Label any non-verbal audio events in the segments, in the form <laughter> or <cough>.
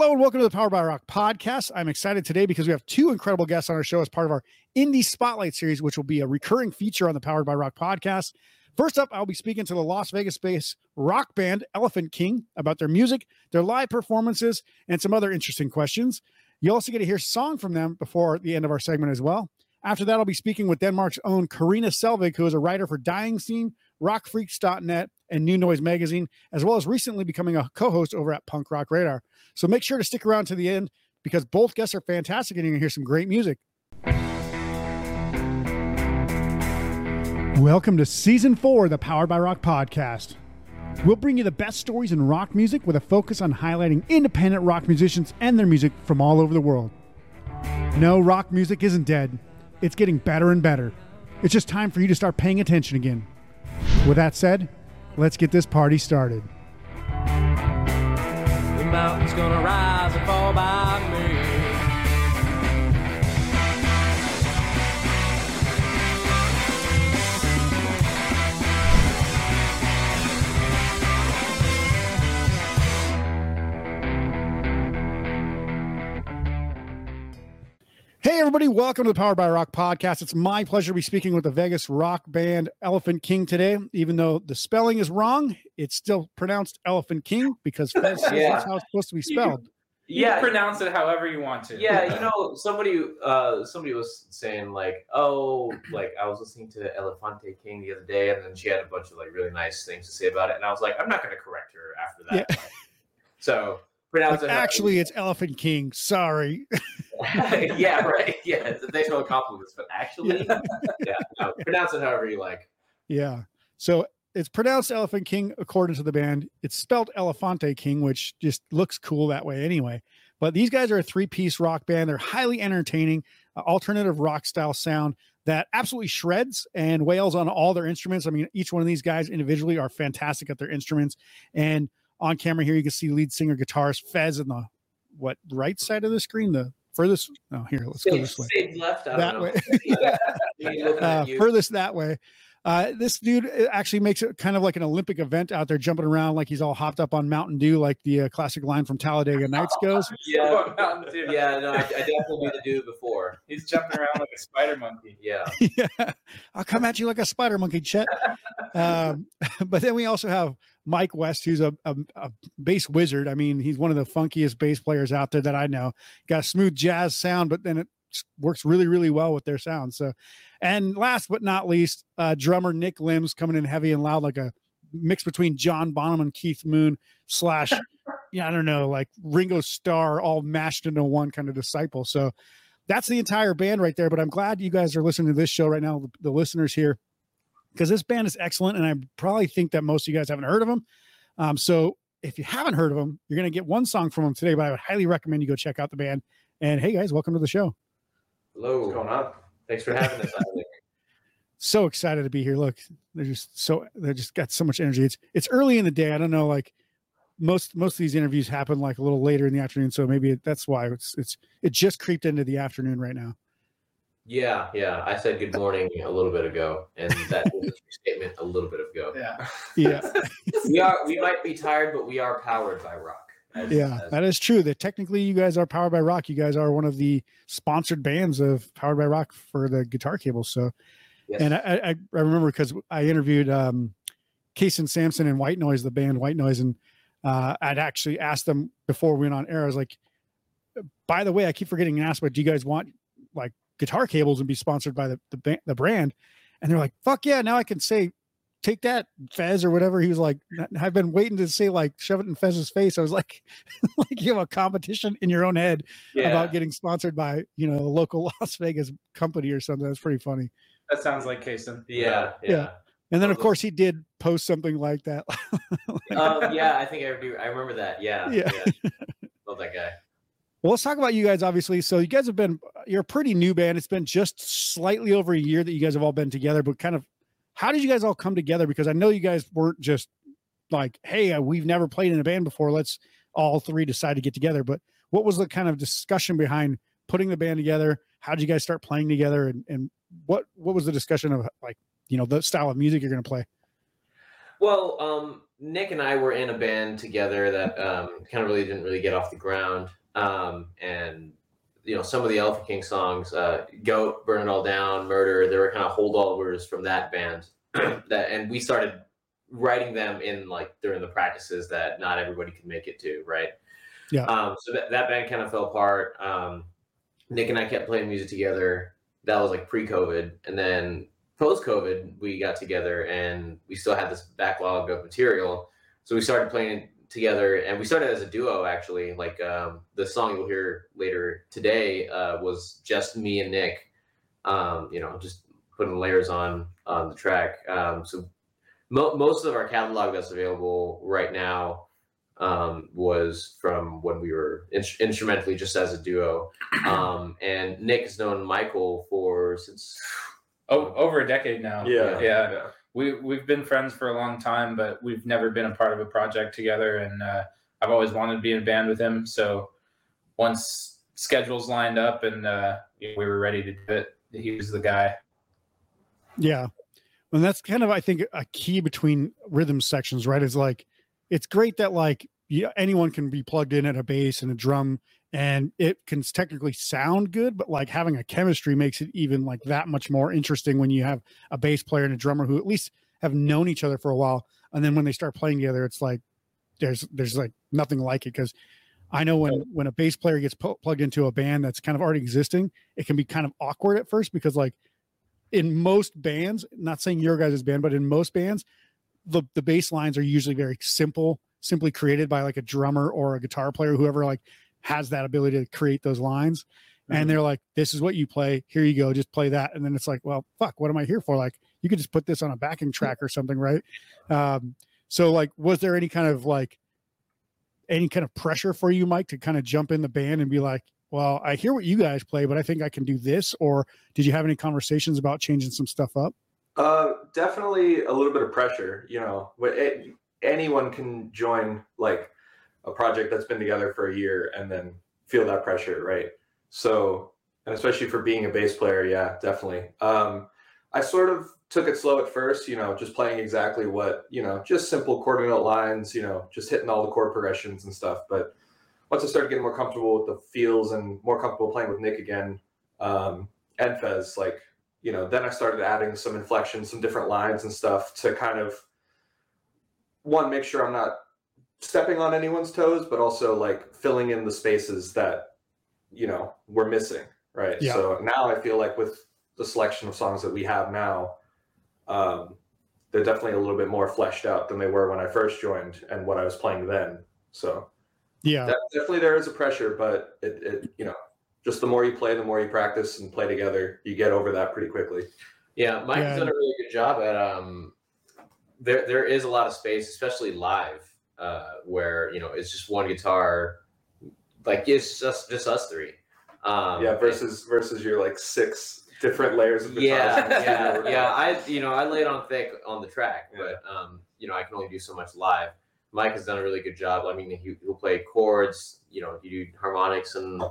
Hello and welcome to the Powered by Rock podcast. I'm excited today because we have two incredible guests on our show as part of our Indie Spotlight series, which will be a recurring feature on the Powered by Rock podcast. First up, I'll be speaking to the Las Vegas based rock band Elephant King about their music, their live performances, and some other interesting questions. You'll also get to hear a song from them before the end of our segment as well. After that, I'll be speaking with Denmark's own Karina Selvig, who is a writer for Dying Scene, Rockfreaks.net, and New Noise Magazine, as well as recently becoming a co host over at Punk Rock Radar. So make sure to stick around to the end because both guests are fantastic and you're going to hear some great music. Welcome to season four of the Powered by Rock podcast. We'll bring you the best stories in rock music with a focus on highlighting independent rock musicians and their music from all over the world. No, rock music isn't dead, it's getting better and better. It's just time for you to start paying attention again. With that said, let's get this party started. The mountain's gonna rise and fall by me. Hey, everybody, welcome to the Powered by Rock podcast. It's my pleasure to be speaking with the Vegas rock band Elephant King today. Even though the spelling is wrong, it's still pronounced Elephant King because <laughs> Fez says Yeah. that's how it's supposed to be spelled. You Yeah. can pronounce it however you want to. Yeah, you <laughs> know, somebody uh somebody was saying like, oh, like I was listening to Elephante King the other day, and then she had a bunch of like really nice things to say about it, and I was like, I'm not gonna correct her after that. So pronounce Like, it. actually, it's Elephant King. Sorry. <laughs> <laughs> yeah, right. Yeah, thanks for all the compliments, but actually, <laughs> yeah, no, pronounce it however you like. Yeah. So it's pronounced Elephant King according to the band. It's spelled Elephante King, which just looks cool that way anyway. But these guys are a three piece rock band. They're highly entertaining, uh, alternative rock style sound that absolutely shreds and wails on all their instruments. I mean, each one of these guys individually are fantastic at their instruments. And on camera here, you can see lead singer guitarist Fez in the what right side of the screen, the furthest. Oh, here, let's go this way left. That way. know. Me looking uh, furthest that way. Uh, this dude uh, actually makes it kind of like an Olympic event out there, jumping around like he's all hopped up on Mountain Dew, like the uh, classic line from Talladega Nights <laughs> goes. Yeah, <laughs> Mountain Dew. yeah, no, I, I definitely knew the dude before. He's jumping around like a spider monkey. Yeah. <laughs> yeah, I'll come at you like a spider monkey, Chet. Um, but then we also have Mike West, who's a, a, a bass wizard. I mean, he's one of the funkiest bass players out there that I know. Got a smooth jazz sound, but then it s- works really, really well with their sound. So, and last but not least, uh, drummer Nick Limbs coming in heavy and loud, like a mix between John Bonham and Keith Moon slash, yeah, I don't know, like Ringo Starr all mashed into one kind of disciple. So that's the entire band right there. But I'm glad you guys are listening to this show right now, the, the listeners here, because this band is excellent. And I probably think that most of you guys haven't heard of them. Um, so if you haven't heard of them, you're going to get one song from them today, but I would highly recommend you go check out the band. And hey, guys, welcome to the show. Hello. What's going on? Thanks for having us. Isaac. <laughs> so excited to be here. Look, they're just so they just got so much energy. It's it's early in the day. I don't know, like most most of these interviews happen like a little later in the afternoon, so maybe it, that's why it's it's it just creeped into the afternoon right now. Yeah, yeah. I said good morning a little bit ago, and that <laughs> was a statement a little bit ago. Yeah. Yeah, <laughs> We are. We might be tired, but we are powered by rock. As- yeah, as- that is true. That technically you guys are powered by Rock. You guys are one of the sponsored bands of Powered by Rock for the guitar cables. So yes. And I, I, I remember because I interviewed um, Case and Sampson and White Noise, the band White Noise, and uh, I'd actually asked them before we went on air. I was like, "By the way, I keep forgetting to ask, but do you guys want like guitar cables and be sponsored by the the, the brand?" And they're like, "Fuck yeah!" Now I can say, "Take that, Fez" or whatever. He was like, "I've been waiting to say like shove it in Fez's face." I was like, <laughs> "Like you have a competition in your own head yeah. about getting sponsored by you know a local <laughs> Las Vegas company or something." That's pretty funny. That sounds like Kason. yeah, Yeah. yeah. And then, of course, he did post something like that. <laughs> Um, yeah, I think I do. I remember that. Yeah, Yeah. Love that guy. Well, let's talk about you guys, obviously. So, you guys have been, you're a pretty new band. It's been just slightly over a year that you guys have all been together, but kind of how did you guys all come together? Because I know you guys weren't just like, hey, uh, we've never played in a band before. Let's all three decide to get together. But what was the kind of discussion behind putting the band together? How did you guys start playing together? And, and what, what was the discussion of like, you know, the style of music you're going to play? Well, um, Nick and I were in a band together that um, kind of really didn't really get off the ground, um, and you know some of the Elephant King songs, uh, "Goat," "Burn It All Down," "Murder," they were kind of holdovers from that band. <clears throat> that and we started writing them in like during the practices that not everybody could make it to, right? Yeah. Um, so that, that band kind of fell apart. Um, Nick and I kept playing music together. That was like pre-COVID, and then post-COVID, we got together and we still had this backlog of material. So we started playing together, and we started as a duo actually. Like um, the song you'll hear later today uh, was just me and Nick. Um, you know, just putting layers on on the track. Um, so mo- most of our catalog that's available right now um, was from when we were in- instrumentally just as a duo. Um, and Nick has known Michael for since Oh, over a decade now. Yeah. yeah. We we've been friends for a long time, but we've never been a part of a project together. And uh, I've always wanted to be in a band with him. So once schedules lined up and uh, we were ready to do it, he was the guy. Yeah. And that's kind of, I think, a key between rhythm sections, right? Is like, it's great that like anyone can be plugged in at a bass and a drum and it can technically sound good, but like having a chemistry makes it even like that much more interesting when you have a bass player and a drummer who at least have known each other for a while. And then when they start playing together, it's like, there's, there's like nothing like it. Cause I know when, when a bass player gets pu- plugged into a band that's kind of already existing, it can be kind of awkward at first because like in most bands, not saying your guys' band, but in most bands, the the bass lines are usually very simple, simply created by like a drummer or a guitar player, whoever like has that ability to create those lines. And they're like, "This is what you play. Here you go. Just play that." And then it's like, "Well, fuck. What am I here for?" Like, you could just put this on a backing track or something, right? Um, so, like, was there any kind of like any kind of pressure for you, Mike, to kind of jump in the band and be like, well, I hear what you guys play, but I think I can do this? Or did you have any conversations about changing some stuff up? Uh, definitely a little bit of pressure. You know, it, anyone can join like a project that's been together for a year and then feel that pressure, right? So, and especially for being a bass player, yeah, definitely. Um, I sort of took it slow at first, you know, just playing exactly what, you know, just simple quarter note lines, you know, just hitting all the chord progressions and stuff. But once I started getting more comfortable with the feels and more comfortable playing with Nick again, um, and Fez, like, you know, then I started adding some inflections, some different lines and stuff to kind of one, make sure I'm not stepping on anyone's toes, but also like filling in the spaces that, you know, we're missing. Right. Yeah. So now I feel like with the selection of songs that we have now, um, they're definitely a little bit more fleshed out than they were when I first joined and what I was playing then. So Yeah. that, definitely there is a pressure, but it, it, you know, just the more you play, the more you practice and play together, you get over that pretty quickly. Yeah, Mike's Yeah. done a really good job at um there there is a lot of space, especially live, uh, where you know it's just one guitar, like it's just just us three. Um yeah, versus versus your like six different layers of guitars. yeah, <laughs> yeah, yeah. I you know I laid on thick on the track, but um you know I can only do so much live. Mike has done a really good job. I mean, he, he'll play chords. You know, he do harmonics, and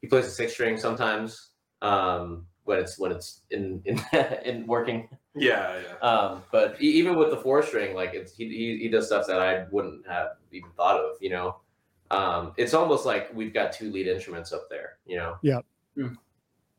he plays a six string sometimes. Um, when it's when it's in in, <laughs> in working. Yeah, yeah. Um, but even with the four string, like it's he, he he does stuff that I wouldn't have even thought of. You know, um, it's almost like we've got two lead instruments up there. You know. Yeah. <clears throat>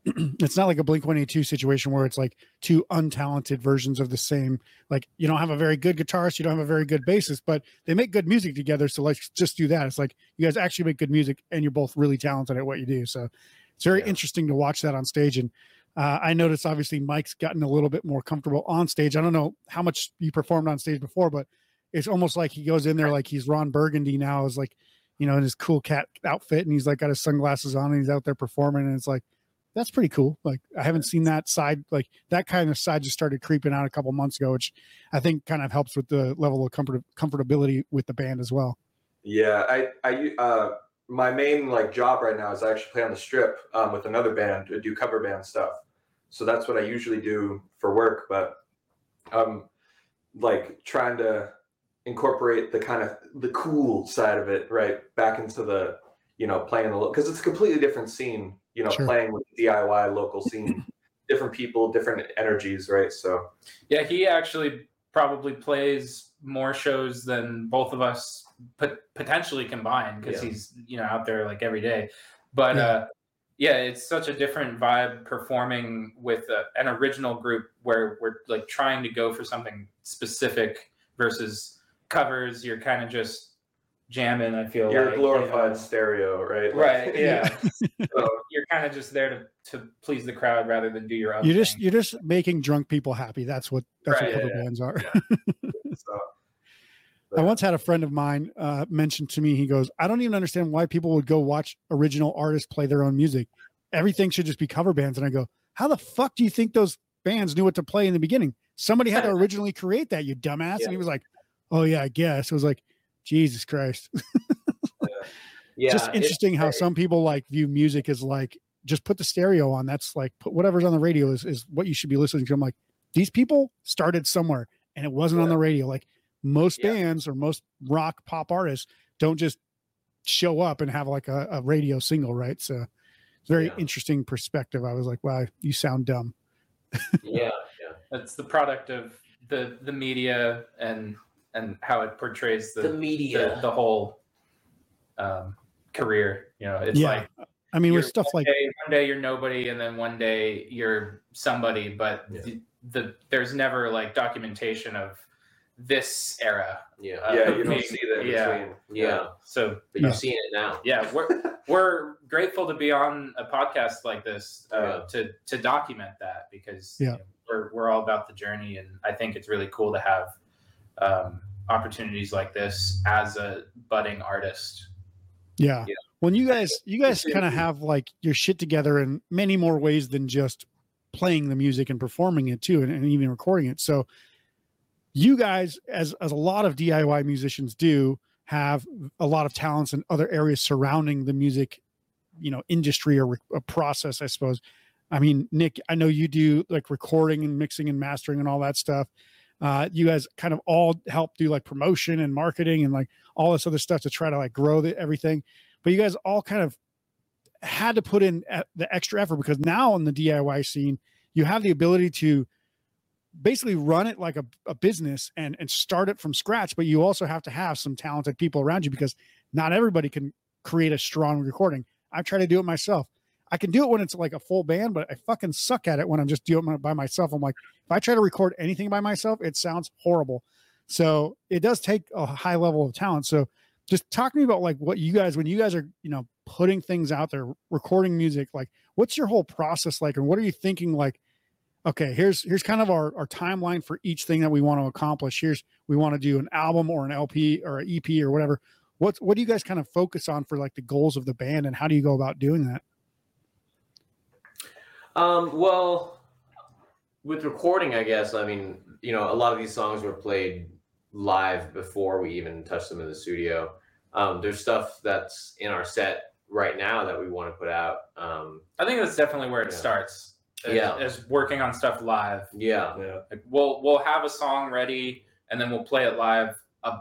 It's not like a Blink 182 situation where it's like two untalented versions of the same. Like, you don't have a very good guitarist, you don't have a very good bassist, but they make good music together. So let's just do that. It's like you guys actually make good music and you're both really talented at what you do. So it's very Yeah. interesting to watch that on stage. And uh, I noticed obviously Mike's gotten a little bit more comfortable on stage. I don't know how much you performed on stage before, but it's almost like he goes in there like he's Ron Burgundy now, is like, you know, in his cool cat outfit and he's like got his sunglasses on and he's out there performing. And it's like, that's pretty cool. Like I haven't seen that side, like that kind of side just started creeping out a couple months ago, which I think kind of helps with the level of comfort comfortability with the band as well. Yeah, I, I, uh, my main like job right now is I actually play on the strip um, with another band, I do cover band stuff. So that's what I usually do for work. But I'm like trying to incorporate the kind of the cool side of it, right, back into the, you know, playing the because it's a completely different scene. You know, Sure. playing with DIY local scene, <laughs> different people, different energies, right? So Yeah, he actually probably plays more shows than both of us pot- potentially combined because Yeah. he's you know out there like every day. But Yeah. uh, yeah, it's such a different vibe performing with a, an original group where we're like trying to go for something specific versus covers. You're kind of just jamming. I feel You're like, you glorified know. stereo, right? Like- Right. <laughs> Yeah. <laughs> so you're kind of just there to, to please the crowd rather than do your own. You're just thing. you're just making drunk people happy. That's what that's Right, what yeah, cover yeah. bands are. <laughs> so, I once had a friend of mine uh, mention to me, he goes, I don't even understand why people would go watch original artists play their own music. Everything should just be cover bands. And I go, How the fuck do you think those bands knew what to play in the beginning? Somebody had to <laughs> originally create that, you dumbass. Yeah. And he was like, Oh, yeah, I guess. It was like, Jesus Christ. <laughs> Yeah, just interesting how some people like view music as like, just put the stereo on. That's like, put whatever's on the radio is, is what you should be listening to. I'm like, these people started somewhere and it wasn't on the radio. Like most Yeah. bands or most rock pop artists don't just show up and have like a, a radio single, right? So very Yeah. interesting perspective. I was like, wow, you sound dumb. <laughs> yeah, yeah. it's the product of the the media and and how it portrays the The the, media. the whole um, career. You know, it's Yeah. like I mean, with stuff one like, day, one day you're nobody, and then one day you're somebody. But Yeah. the, the there's never like documentation of this era. yeah, Uh, yeah, you don't being- see that yeah. between. yeah. So But Yeah. you're seeing it now. yeah, we're <laughs> we're grateful to be on a podcast like this uh, Yeah. to to document that because Yeah. you know, we're we're all about the journey, and I think it's really cool to have um, opportunities like this as a budding artist. yeah. Yeah. When you guys, you guys kind of have like your shit together in many more ways than just playing the music and performing it too, and, and even recording it. So you guys, as as a lot of DIY musicians do, have a lot of talents in other areas surrounding the music, you know, industry or, or process, I suppose. I mean, Nick, I know you do like recording and mixing and mastering and all that stuff. Uh, you guys kind of all help do like promotion and marketing and like all this other stuff to try to like grow the, everything. But you guys all kind of had to put in the extra effort because now in the DIY scene, you have the ability to basically run it like a, a business and and start it from scratch but you also have to have some talented people around you because not everybody can create a strong recording. I try to do it myself. I can do it when it's like a full band but i fucking suck at it when i'm just doing it by myself. I'm like if i try to record anything by myself it sounds horrible. So it does take a high level of talent. So just talk to me about like what you guys when you guys are you know putting things out there recording music like what's your whole process like and what are you thinking like okay here's here's kind of our, our timeline for each thing that we want to accomplish here's we want to do an album or an lp or an ep or whatever what what do you guys kind of focus on for like the goals of the band and how do you go about doing that Um, well, with recording, I guess, I mean, you know, a lot of these songs were played live before we even touched them in the studio. Um, there's stuff that's in our set right now that we want to put out. Um, I think that's definitely where it Yeah. starts. Is, Yeah. is working on stuff live. yeah, Yeah. Like we'll we'll have a song ready and then we'll play it live a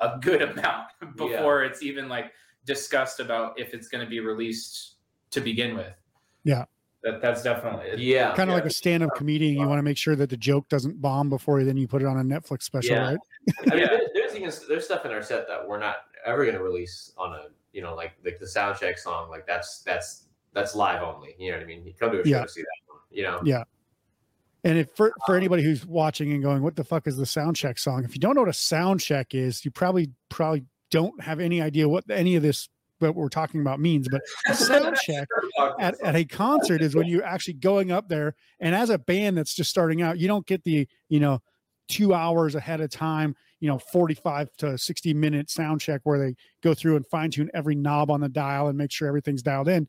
a good <laughs> amount before it's even like discussed about if it's going to be released to begin with. Yeah. That that's definitely yeah, kind of yeah. like a stand-up comedian you want to make sure that the joke doesn't bomb before then you put it on a netflix special Yeah. right I mean, Yeah. there, there's even there's stuff in our set that we're not ever going to release on a, you know, like like the sound check song. Like that's that's that's live only. You know what I mean? You come to a show Yeah. to see that one. You know? Yeah. And if for, for anybody who's watching and going, what the fuck is the sound check song? If you don't know what a sound check is, you probably probably don't have any idea what any of this what we're talking about means. But a sound <laughs> check at, at a concert is when you're actually going up there and as a band that's just starting out, you don't get the, you know, two hours ahead of time, you know, 45 to 60 minute sound check where they go through and fine tune every knob on the dial and make sure everything's dialed in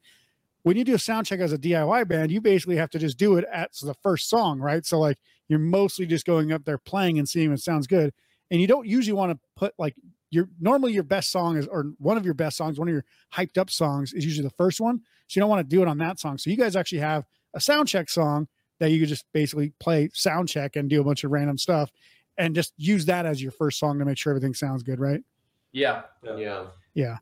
when you do a sound check as a DIY band, you basically have to just do it at the first song, right? So like you're mostly just going up there playing and seeing if it sounds good. And you don't usually want to put like your normally your best song is or one of your best songs, one of your hyped up songs is usually the first one. So you don't want to do it on that song. So you guys actually have a sound check song that you could just basically play sound check and do a bunch of random stuff and just use that as your first song to make sure everything sounds good, right? yeah. Yeah. Yeah.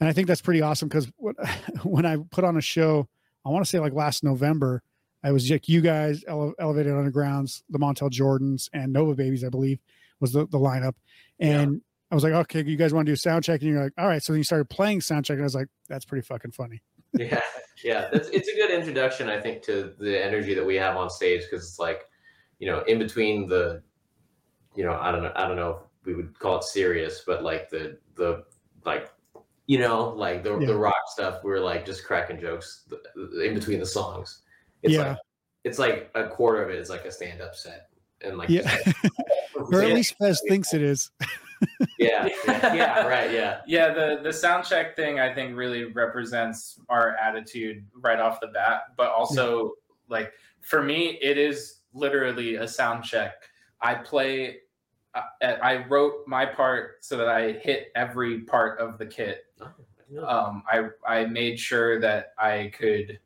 And I think that's pretty awesome because <laughs> when I put on a show, I want to say like last November, I was like you guys, Ele- Elevated Undergrounds, the Montel Jordans, and Nova Babies, I believe, was the, the lineup. And I was like, okay, you guys want to do a sound check? And you're like, all right. So then you started playing sound check, and I was like, that's pretty fucking funny. <laughs> yeah yeah that's, it's a good introduction i think to the energy that we have on stage because it's like you know in between the you know i don't know i don't know if we would call it serious but like the the like you know like the, Yeah. the rock stuff we're like just cracking jokes in between the songs it's Yeah. like it's like a quarter of it is like a stand-up set and like Yeah. <laughs> or at least Fez thinks it is. yeah yeah, yeah right yeah <laughs> Yeah, the the sound check thing I think really represents our attitude right off the bat, but also like for me it is literally a sound check. I play I wrote my part so that I hit every part of the kit. Oh, I didn't know that. Um, I I made sure that I could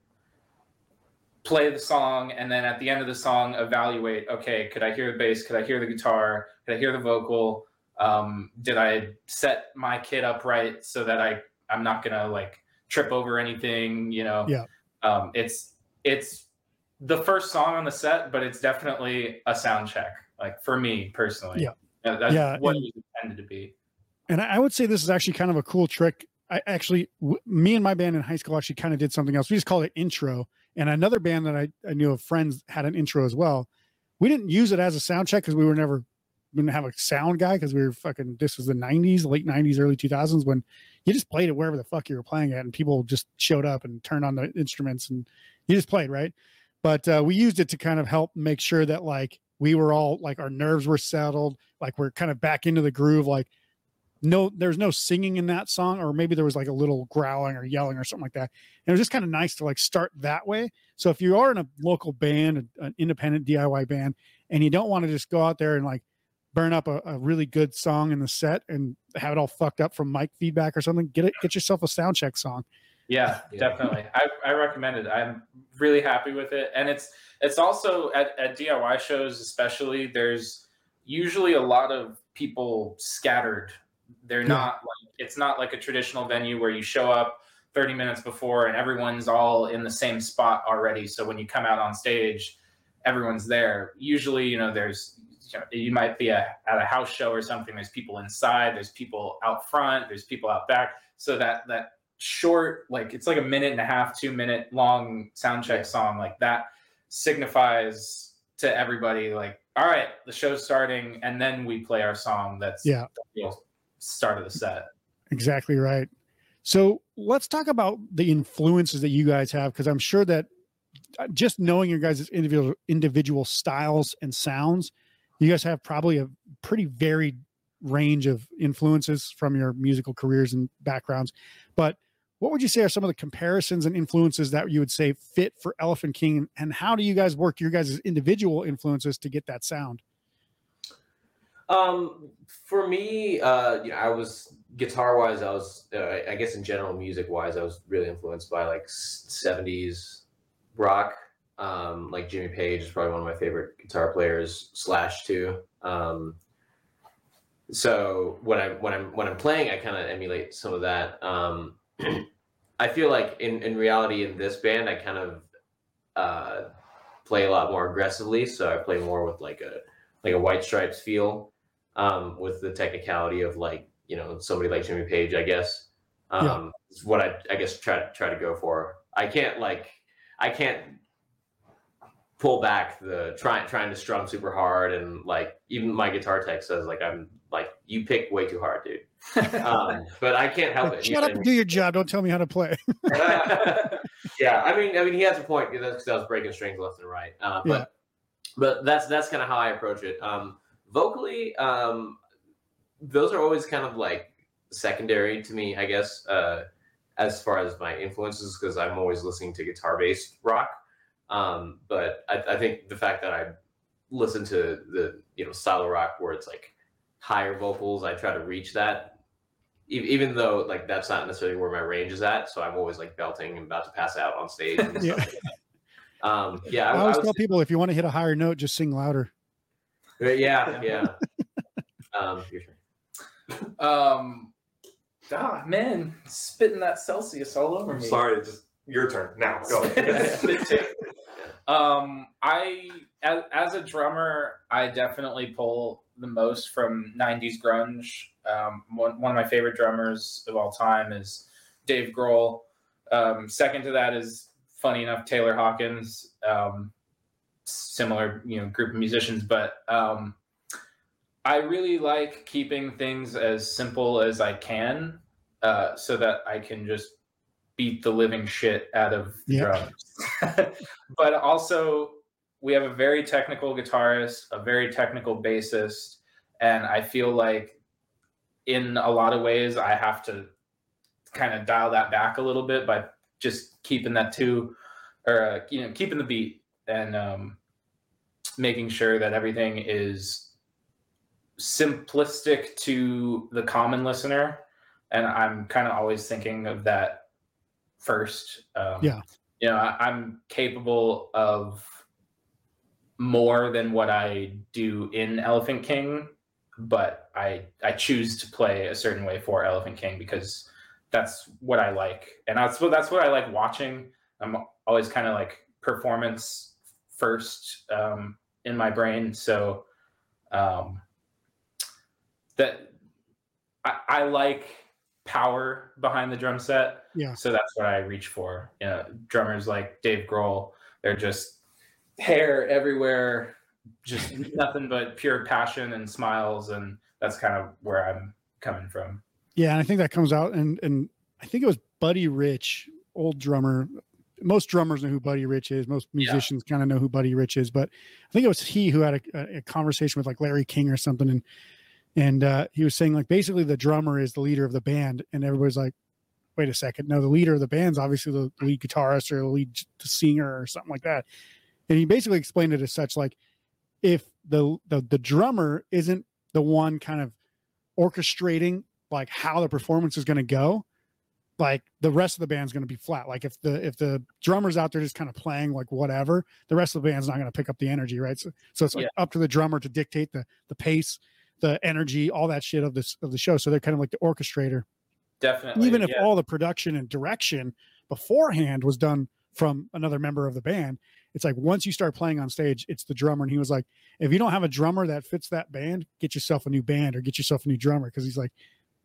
play the song and then at the end of the song evaluate okay could i hear the bass could i hear the guitar could i hear the vocal um, did i set my kit up right so that i i'm not gonna like trip over anything you know Yeah. um, it's it's the first song on the set but it's definitely a sound check like for me personally Yeah. That's Yeah, what and- it was intended to be And I would say this is actually kind of a cool trick. I actually, w- me and my band in high school actually kind of did something else. We just called it intro. And another band that I, I knew of friends had an intro as well. We didn't use it as a sound check because we were never we didn't have a sound guy because we were fucking. This was the '90s, late '90s, early 2000s when you just played it wherever the fuck you were playing at, and people just showed up and turned on the instruments and you just played right. But uh, we used it to kind of help make sure that like we were all like our nerves were settled, like we're kind of back into the groove, like no there's no singing in that song or maybe there was like a little growling or yelling or something like that. And it was just kind of nice to like start that way. So if you are in a local band an- independent diy band and you don't want to just go out there and like burn up a, a really good song in the set and have it all fucked up from mic feedback or something get it get yourself a sound check song Yeah, Yeah. definitely. I, I recommend it. I'm really happy with it. And it's it's also at, at DIY shows especially, there's usually a lot of people scattered. They're Yeah. not like it's not like a traditional venue where you show up 30 minutes before and everyone's all in the same spot already. So when you come out on stage, everyone's there. Usually, you know, there's you, know, you might be a, at a house show or something. There's people inside. There's people out front. There's people out back. So that that short, like it's like a minute and a half, two minute long sound check song, like that signifies to everybody, like, all right, the show's starting, and then we play our song. That's Yeah. the real start of the set. Exactly right. So let's talk about the influences that you guys have, because I'm sure that uh, just knowing your guys' individual individual styles and sounds, you guys have probably a pretty varied range of influences from your musical careers and backgrounds. But what would you say are some of the comparisons and influences that you would say fit for Elephant King, and how do you guys work your guys' individual influences to get that sound? Um, for me, uh, you know, I was guitar wise, I was, uh, I guess in general, music wise, I was really influenced by like seventies rock. Um, like Jimmy Page is probably one of my favorite guitar players. Slash too. Um, so when I when I'm when I'm playing, I kind of emulate some of that. Um, <clears throat> I feel like in in reality, in this band, I kind of uh, play a lot more aggressively. So I play more with like a like a White Stripes feel um, with the technicality of like you know somebody like Jimmy Page, I guess. Um, Yeah. Is what I I guess try to try to go for. I can't like I can't pull back the trying trying to strum super hard and like even my guitar tech says like I'm like you pick way too hard, dude. <laughs> Um, but I can't help it. Shut up and do your job. Don't tell me how to play. <laughs> <laughs> yeah, I mean, I mean, he has a point because I was breaking strings left and right. Uh, but Yeah. but that's that's kind of how I approach it. Um, vocally, um, those are always kind of like secondary to me, I guess, uh, as far as my influences, because I'm always listening to guitar based rock. Um, but I, I think the fact that I listen to the you know style of rock where it's like higher vocals, I try to reach that e- even though like that's not necessarily where my range is at, so I'm always like belting and about to pass out on stage. And <laughs> Yeah. like that. Um, yeah, I I, always I was- tell people if you want to hit a higher note, just sing louder. yeah, yeah. <laughs> um, your turn. Um, ah, man, spitting that Celsius all over I'm me. sorry, just your turn now. Go. Spit. <laughs> Um, I as, as a drummer, I definitely pull the most from '90s grunge. Um, one one of my favorite drummers of all time is Dave Grohl. Um, second to that is funny enough Taylor Hawkins. Um, similar, you know, group of musicians, but um, I really like keeping things as simple as I can, uh, so that I can just beat the living shit out of drums. <laughs> but also, we have a very technical guitarist, a very technical bassist, and I feel like in a lot of ways I have to kind of dial that back a little bit by just keeping that two or uh, you know keeping the beat and um, making sure that everything is simplistic to the common listener and i'm kind of always thinking of that first um, Yeah. you know I, i'm capable of more than what i do in elephant king but i i choose to play a certain way for elephant king because that's what i like. And that's what that's what i like watching. I'm always kind of like performance first um, in my brain. So um, that I, I like power behind the drum set. Yeah. so that's what i reach for. You know drummers like dave grohl they're just hair everywhere just nothing but pure passion and smiles and that's kind of where i'm coming from Yeah, and I think that comes out, and and I think it was Buddy Rich, old drummer. Most drummers know who Buddy Rich is. Most musicians kind of know who Buddy Rich is, but I think it was he who had a, a, a conversation with like Larry King or something, and and uh, he was saying like basically the drummer is the leader of the band, and everybody's like, wait a second, no, the leader of the band's obviously the lead guitarist or the lead the singer or something like that, and he basically explained it as such like if the the, the drummer isn't the one kind of orchestrating like how the performance is going to go like the rest of the band's going to be flat. Like if the if the drummer's out there just kind of playing like whatever the rest of the band's not going to pick up the energy right? So, so it's like up to the drummer to dictate the the pace the energy all that shit of this of the show. So they're kind of like the orchestrator. Definitely even if yeah. all the production and direction beforehand was done from another member of the band it's like once you start playing on stage it's the drummer and he was like if you don't have a drummer that fits that band get yourself a new band or get yourself a new drummer. Because he's like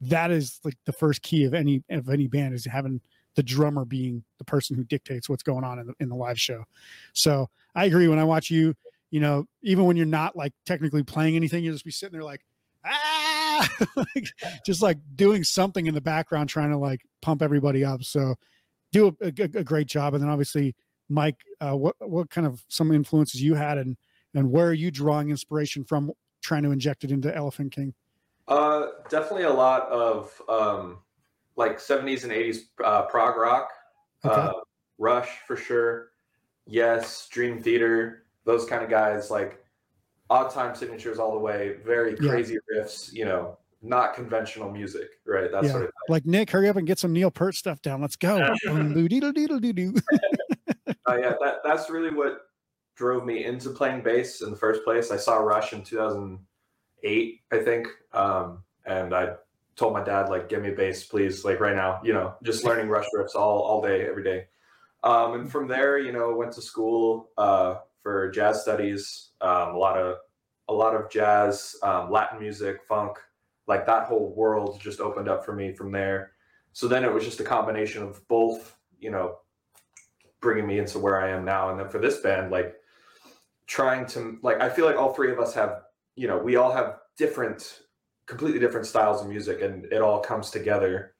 that is like the first key of any of any band is having the drummer being the person who dictates what's going on in the, in the live show. So i agree when i watch you you know even when you're not like technically playing anything you'll just be sitting there like ah! <laughs> Like, just like doing something in the background trying to like pump everybody up. So do a, a, a great job and then obviously mike uh, what what kind of some influences you had and and where are you drawing inspiration from trying to inject it into elephant king Uh, definitely a lot of um, like 70s and 80s uh, prog rock, Okay. uh, Rush for sure. Yes, Dream Theater, those kind of guys, like odd time signatures all the way, very Yeah. crazy riffs, you know, not conventional music, right? That Yeah. sort of like nick hurry up and get some neil peart stuff down let's go <laughs> Uh, yeah, that, that's really what drove me into playing bass in the first place. I saw Rush in 2008, I think, um, and I told my dad like, "Give me a bass, please, like right now." You know, just learning Rush riffs all all day, every day. Um, and from there, you know, went to school uh, for jazz studies. Um, a lot of a lot of jazz, um, Latin music, funk, like that whole world just opened up for me from there. So then it was just a combination of both, you know, bringing me into where I am now. And then for this band, like trying to like, I feel like all three of us have, you know, we all have different, completely different styles of music, and it all comes together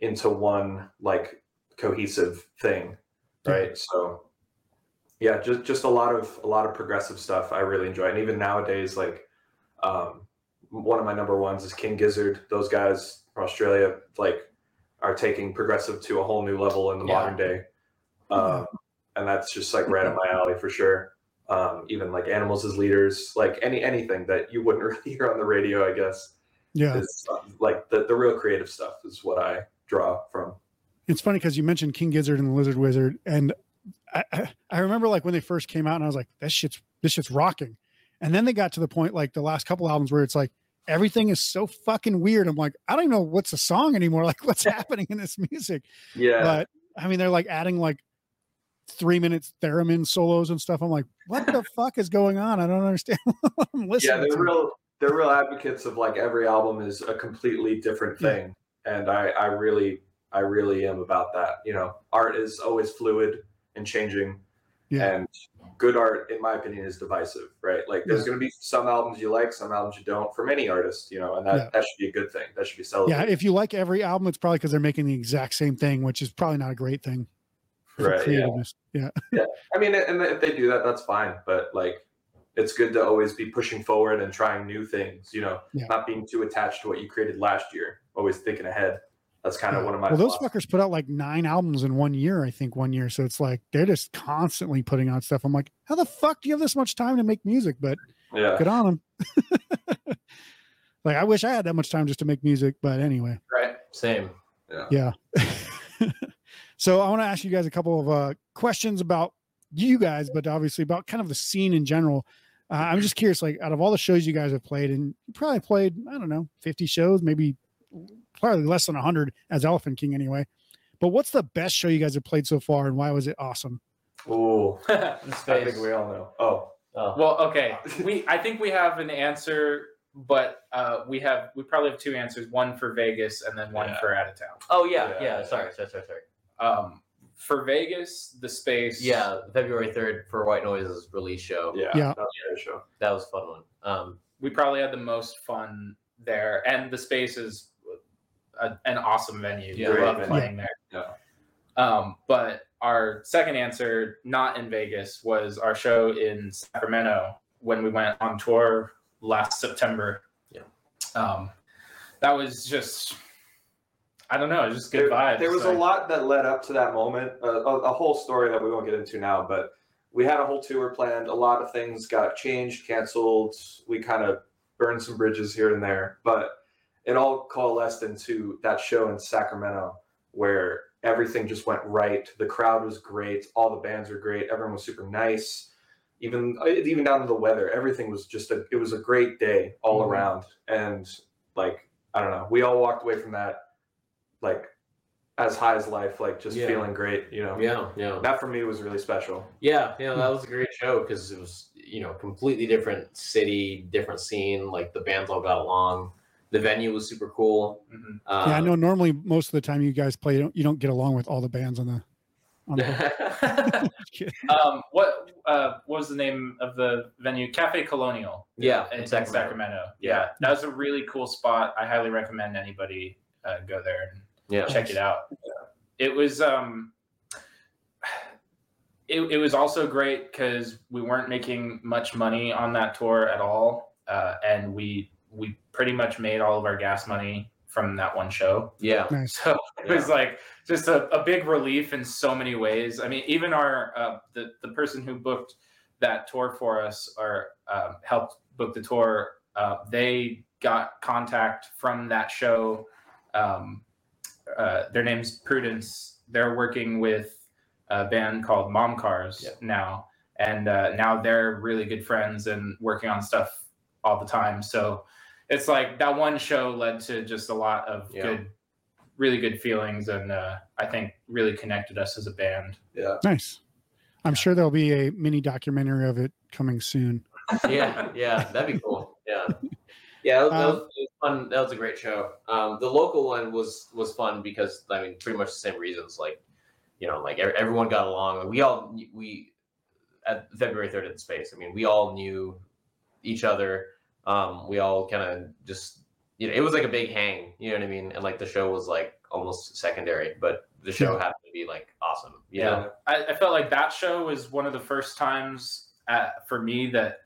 into one like cohesive thing, right? So yeah, just just a lot of a lot of progressive stuff I really enjoy, and even nowadays, like um, one of my number ones is King Gizzard. Those guys from Australia, like, are taking progressive to a whole new level in the Yeah. modern day, um, and that's just like right up my alley for sure. Um, even like animals as leaders, like any anything that you wouldn't <laughs> really hear on the radio, I guess, yeah. is uh, like the the real creative stuff is what I draw from. it's funny because you mentioned king gizzard and the lizard wizard and I, I, I remember like when they first came out and i was like this shit's this shit's rocking. And then they got to the point like the last couple albums where it's like everything is so fucking weird. I'm like i don't even know what's a song anymore. <laughs> Like what's <laughs> happening in this music? Yeah, but i mean they're like adding like three minutes theremin solos and stuff. I'm like, what the <laughs> fuck is going on? I don't understand. <laughs> I'm yeah, they're real. They're real advocates of like every album is a completely different Yeah. thing, and I, I really, I really am about that. You know, art is always fluid and changing, Yeah. and good art, in my opinion, is divisive. Right? Like, there's Yeah. going to be some albums you like, some albums you don't, from any artist. You know, and that Yeah. that should be a good thing. That should be celebrated. Yeah, if you like every album, it's probably because they're making the exact same thing, which is probably not a great thing. Right, yeah. creativeness. <laughs> Yeah. I mean, and if they do that, that's fine. But like, it's good to always be pushing forward and trying new things. You know, Yeah. not being too attached to what you created last year. Always thinking ahead. That's kind of Yeah. one of my. Well, those fuckers put out like nine albums in one year, I think, one year. So it's like they're just constantly putting out stuff. I'm like, how the fuck do you have this much time to make music? But Yeah. good on them. <laughs> like, I wish I had that much time just to make music. But anyway, Right. Same. yeah. <laughs> so I want to ask you guys a couple of uh, questions about you guys, but obviously about kind of the scene in general. Uh, I'm just curious, like, out of all the shows you guys have played, and you probably played, I don't know, 50 shows, maybe probably less than 100 as Elephant King anyway. But what's the best show you guys have played so far, and why was it awesome? Ooh. <laughs> In I think we all know. Oh. Oh. well, okay. <laughs> We I think we have an answer, but uh, we have we probably have two answers. One for Vegas and then one Yeah. for out of town. oh yeah, Yeah. yeah. Sorry, sorry, sorry, sorry. Um, for Vegas, the space. Yeah, February third for White Noise's release show. Yeah. Yeah. That was a show. That was a fun one. Um, we probably had the most fun there, and the space is a, an awesome venue. Yeah. we love venue. playing there. Yeah. Um, but our second answer, not in Vegas, was our show in Sacramento when we went on tour last September. Yeah. Um, that was just, I don't know, it was just good there, vibes. There was like- a lot that led up to that moment. Uh, a, a whole story that we won't get into now, but we had a whole tour planned. A lot of things got changed, canceled. We kind of burned some bridges here and there, but it all coalesced into that show in Sacramento where everything just went right. The crowd was great. All the bands were great. Everyone was super nice. Even even down to the weather, everything was just a. It was a great day all Mhm. around, and like I don't know, we all walked away from that like as high as life, like just Yeah. feeling great. You know, yeah, yeah, that for me was really special. yeah, yeah. That was a great show because it was you know completely different city, different scene. Like the bands all got along. The venue was super cool. Mhm. Um, yeah, I know normally most of the time you guys play, you don't, you don't get along with all the bands on the. On the <laughs> <laughs> um, what uh, what was the name of the venue? Cafe Colonial. yeah, in in Sacramento. Sacramento. Yeah. Yeah. that was a really cool spot. I highly recommend anybody uh, go there and Yeah, check it out. It was um, it, it was also great because we weren't making much money on that tour at all, uh, and we we pretty much made all of our gas money from that one show. yeah, Nice. So it was like just a, a big relief in so many ways. I mean, even our uh, the the person who booked that tour for us or um, helped book the tour, uh, they got contact from that show. Um, uh, their name's Prudence. They're working with a band called Mom Cars Yep. now, and uh, now they're really good friends and working on stuff all the time. So it's like that one show led to just a lot of Yeah. good, really good feelings, and uh, I think really connected us as a band. Yeah. Nice. I'm sure there'll be a mini documentary of it coming soon. yeah, yeah. That'd be cool. Yeah, yeah. That was, <laughs> that was, fun. That was a great show. Um, the local one was was fun because I mean, pretty much the same reasons. Like, you know, like everyone got along. We all we at February third in space. I mean, we all knew each other. Um, we all kind of just you know, it was like a big hang. You know what I mean? And like the show was like almost secondary, but the show Yeah. happened to be like awesome. You know? I, I felt like that show was one of the first times at, for me that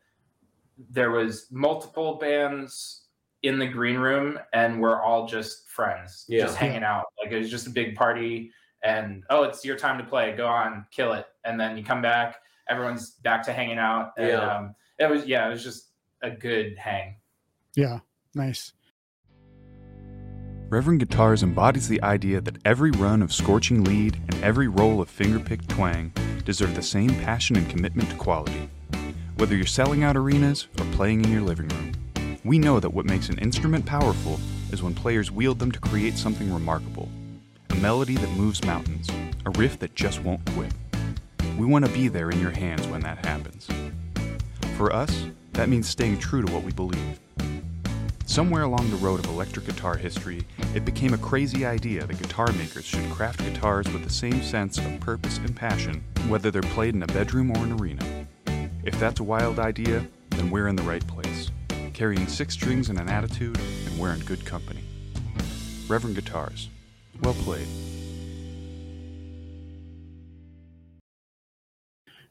there was multiple bands in the green room and we're all just friends, Yeah. just hanging out. Like it was just a big party and oh, it's your time to play. Go on, kill it. And then you come back, everyone's back to hanging out. And, Yeah. um, it was yeah, it was just a good hang. Yeah. Nice. Reverend Guitars embodies the idea that every run of scorching lead and every roll of fingerpicked twang deserve the same passion and commitment to quality. Whether you're selling out arenas or playing in your living room, we know that what makes an instrument powerful is when players wield them to create something remarkable. A melody that moves mountains, a riff that just won't quit. We want to be there in your hands when that happens. For us, that means staying true to what we believe. Somewhere along the road of electric guitar history, it became a crazy idea that guitar makers should craft guitars with the same sense of purpose and passion, whether they're played in a bedroom or an arena. If that's a wild idea, then we're in the right place, carrying six strings and an attitude, and we're in good company. Reverend Guitars. Well played.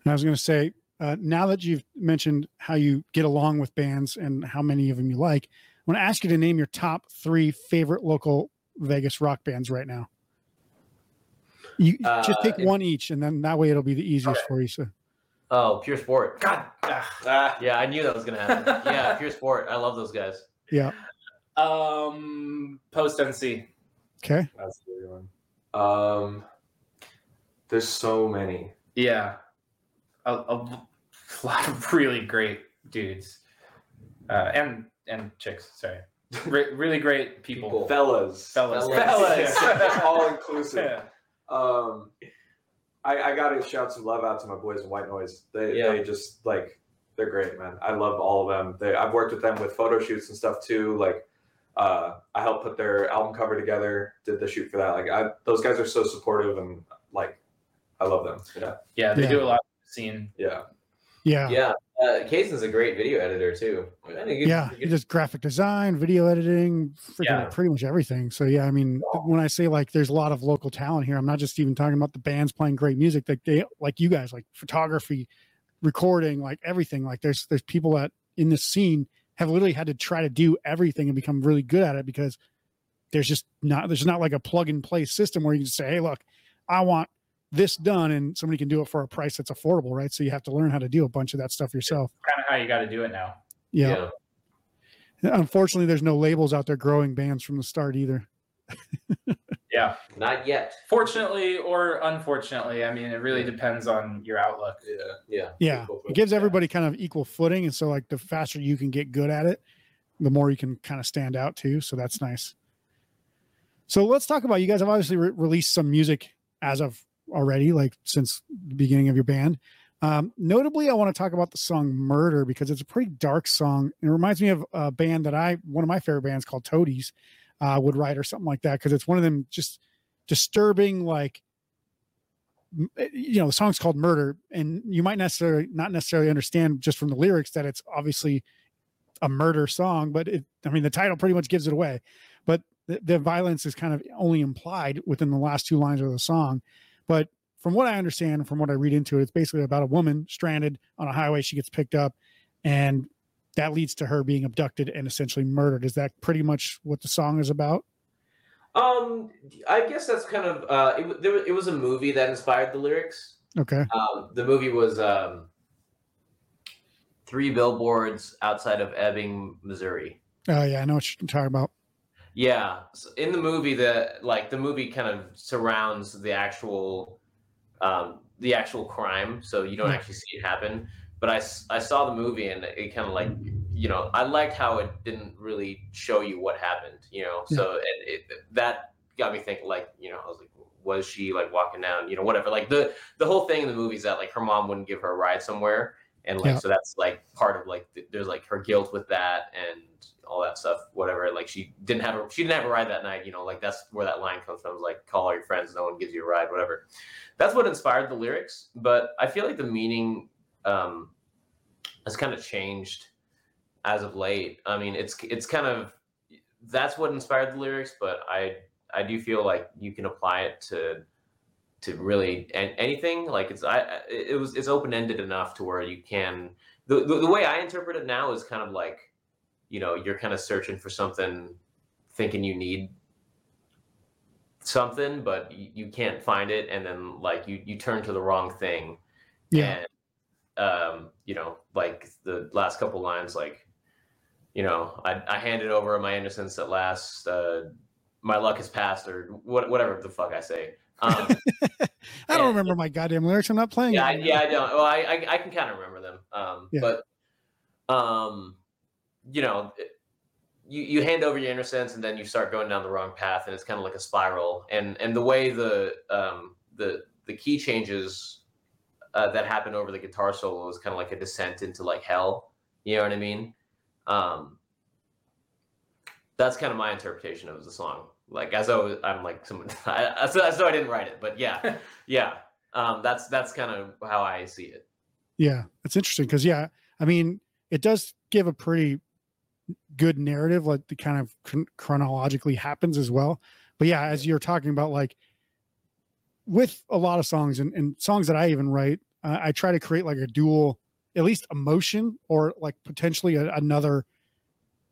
And I was going to say, uh, now that you've mentioned how you get along with bands and how many of them you like, I want to ask you to name your top three favorite local Vegas rock bands right now. You just Uh, take in- one each, and then that way it'll be the easiest Okay. for you. So, Oh, Pure Sport. God. ah. Ah, Yeah, I knew that was gonna happen. yeah, <laughs> Pure Sport. I love those guys. yeah, Um, post NC. okay, that's a good one. Um, there's so many. Yeah, a, a lot of really great dudes, uh, and and chicks. Sorry, <laughs> Re- really great people. People. Fellas. Fellas. Fellas. Yeah, <laughs> All inclusive. Yeah. Um, I, I gotta shout some love out to my boys in White Noise. They Yeah. they just like they're great, man. I love all of them. They I've worked with them with photo shoots and stuff too. Like uh, I helped put their album cover together, did the shoot for that. Like I, those guys are so supportive and like I love them. Yeah, Yeah, they Yeah. do a lot of scene. yeah. Yeah, Yeah, uh, Kaysen's a great video editor too. I think he's- yeah. Does graphic design, video editing, freaking Yeah. pretty much everything. So yeah, I mean, when I say like there's a lot of local talent here, I'm not just even talking about the bands playing great music. Like they, like you guys, like photography, recording, like everything. Like there's there's people that in this scene have literally had to try to do everything and become really good at it because there's just not there's not like a plug and play system where you can say, hey, look, I want this done, and somebody can do it for a price that's affordable, right? So you have to learn how to do a bunch of that stuff yourself. Kind of how you got to do it now. yeah. Unfortunately, there's no labels out there growing bands from the start either. <laughs> Yeah. Not yet. Fortunately or unfortunately, I mean, it really depends on your outlook. Yeah. Yeah. Yeah. It gives yeah. everybody kind of equal footing. And so, like, the faster you can get good at it, the more you can kind of stand out too. So that's nice. So let's talk about you guys have obviously re- released some music as of already, like since the beginning of your band. Um, notably, I want to talk about the song Murder because it's a pretty dark song. It reminds me of a band that I, one of my favorite bands called Toadies, uh, would write or something like that because it's one of them just disturbing, like, eh, you know, the song's called Murder, and you might necessarily not necessarily understand just from the lyrics that it's obviously a murder song, but it, I mean, the title pretty much gives it away. But the, the violence is kind of only implied within the last two lines of the song. But from what I understand, from what I read into it, it's basically about a woman stranded on a highway. She gets picked up, and that leads to her being abducted and essentially murdered. Is that pretty much what the song is about? Um, I guess that's kind of uh, it, there, it was a movie that inspired the lyrics. Okay. Um, the movie was um, three billboards outside of Ebbing, Missouri. Oh yeah, I know what you're talking about. Yeah, so in the movie, the like the movie kind of surrounds the actual, um, the actual crime, so you don't actually see it happen. But I, I saw the movie and it kind of like you know I liked how it didn't really show you what happened, you know. So and it, that got me thinking like you know I was like was she like walking down you know whatever like the the whole thing in the movie is that like her mom wouldn't give her a ride somewhere and like Yeah. so that's like part of like th- there's like her guilt with that and all that stuff whatever. Like she didn't have a she didn't have a ride that night you know like that's where that line comes from like call all your friends no one gives you a ride whatever. That's what inspired the lyrics but i feel like the meaning um has kind of changed as of late. I mean it's it's kind of that's what inspired the lyrics but i i do feel like you can apply it to to really anything. Like it's i it was it's open-ended enough to where you can the, the, the way i interpret it now is kind of like you know you're kind of searching for something thinking you need something but you, you can't find it and then like you you turn to the wrong thing Yeah. and um you know like the last couple lines like you know i i handed over my innocence at last uh my luck has passed or what, whatever the fuck i say um <laughs> I don't Yeah. remember my goddamn lyrics. I'm not playing. yeah, I, yeah, I don't. Well, I, I, I can kind of remember them. Um, Yeah. but, um, you know, you, you hand over your innocence and then you start going down the wrong path and it's kind of like a spiral. And, and the way the, um, the, the key changes, uh, that happened over the guitar solo is kind of like a descent into like hell. You know what I mean? Um, that's kind of my interpretation of the song. Like as though I'm like someone, <laughs> I, though I didn't write it, but yeah, <laughs> yeah. Um, that's that's kind of how I see it. Yeah, that's interesting because yeah, I mean, it does give a pretty good narrative, like the kind of chron- chronologically happens as well. But yeah, as you're talking about, like with a lot of songs and, and songs that I even write, uh, I try to create like a dual, at least emotion or like potentially a, another,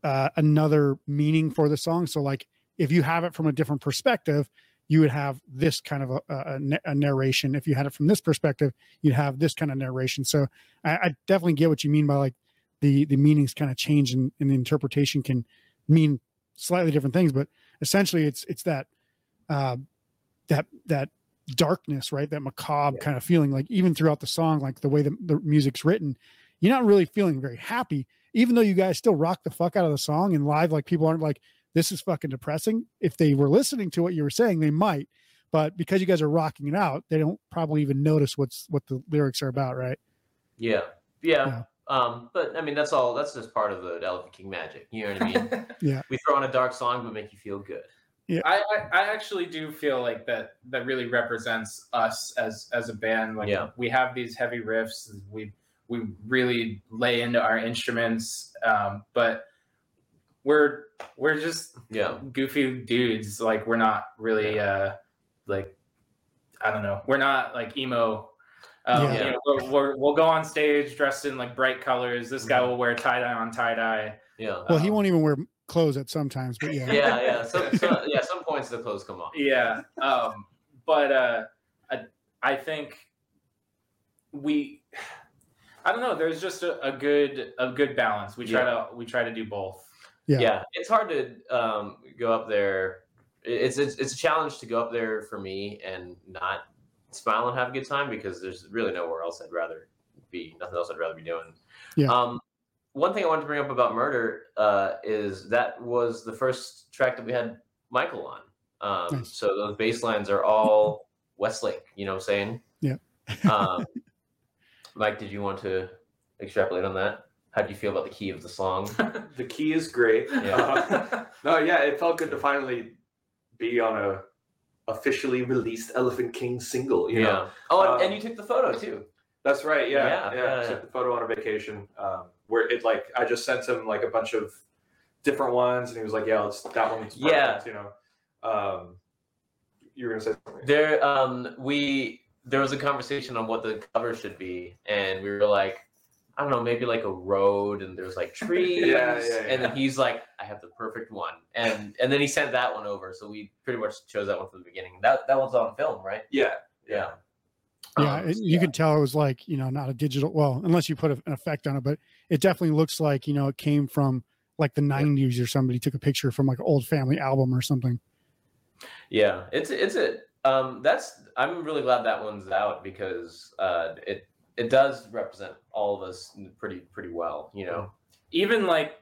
uh, another meaning for the song. So like if you have it from a different perspective, you would have this kind of a, a, a narration. If you had it from this perspective, you'd have this kind of narration. So I, I definitely get what you mean by like the the meanings kind of change and, and the interpretation can mean slightly different things. But essentially, it's it's that uh, that that darkness, right? That macabre kind of feeling. Like even throughout the song, like the way the, the music's written, you're not really feeling very happy, even though you guys still rock the fuck out of the song and live. Like people aren't like this is fucking depressing. If they were listening to what you were saying, they might. But because you guys are rocking it out, they don't probably even notice what's what the lyrics are about, right? Yeah, yeah. Yeah. Um, but I mean, that's all. That's just part of the Elephante King magic. You know what I mean? <laughs> Yeah. we throw on a dark song, but make you feel good. I, I I actually do feel like that that really represents us as as a band. Like Yeah. we have these heavy riffs. We we really lay into our instruments, um, but we're we're just Yeah, goofy dudes. Like we're not really uh like I don't know. We're not like emo. Um, Yeah. you know, we're, we're, we'll go on stage dressed in like bright colors. This guy will wear tie dye on tie dye. yeah, Well, he Um, won't even wear clothes at sometimes, but yeah. yeah, yeah. So, <laughs> so yeah, some points the clothes come off. yeah um but uh I, I think we i don't know there's just a, a good a good balance we try to we try to do both Yeah. Yeah. it's hard to um, go up there. It's, it's it's a challenge to go up there for me and not smile and have a good time because there's really nowhere else I'd rather be. Nothing else I'd rather be doing. Yeah. Um, one thing I wanted to bring up about Murder uh, is that was the first track that we had Michael on. Um, Nice. So those bass lines are all Westlake. You know what I'm saying? Yeah. <laughs> um, Mike, did you want to extrapolate on that? How do you feel about the key of the song? <laughs> The key is great. Yeah. Uh, <laughs> no, yeah, it felt good to finally be on a officially released Elephante King single. You know, Oh, and, Um, and you took the photo too. that's right. Yeah, Yeah, yeah. yeah, I took the photo on a vacation um, where it like I just sent him like a bunch of different ones, and he was like, "Yeah, let's that one's perfect," Yeah. You know, um, you were gonna say something. There, um, we there was a conversation on what the cover should be, and we were like, I don't know, maybe like a road, and there's like <laughs> trees, Yeah, yeah, and then he's like, I have the perfect one, and and then he sent that one over, so we pretty much chose that one from the beginning. That that one's on film, right? Yeah, Yeah. Yeah, Um, it, so you could tell it was like you know not a digital. Well, unless you put a- an effect on it, but it definitely looks like you know it came from like the '90s or somebody took a picture from like an old family album or something. Yeah, it's it's a um that's I'm really glad that one's out because uh it it does represent all of us pretty pretty well, you know. even like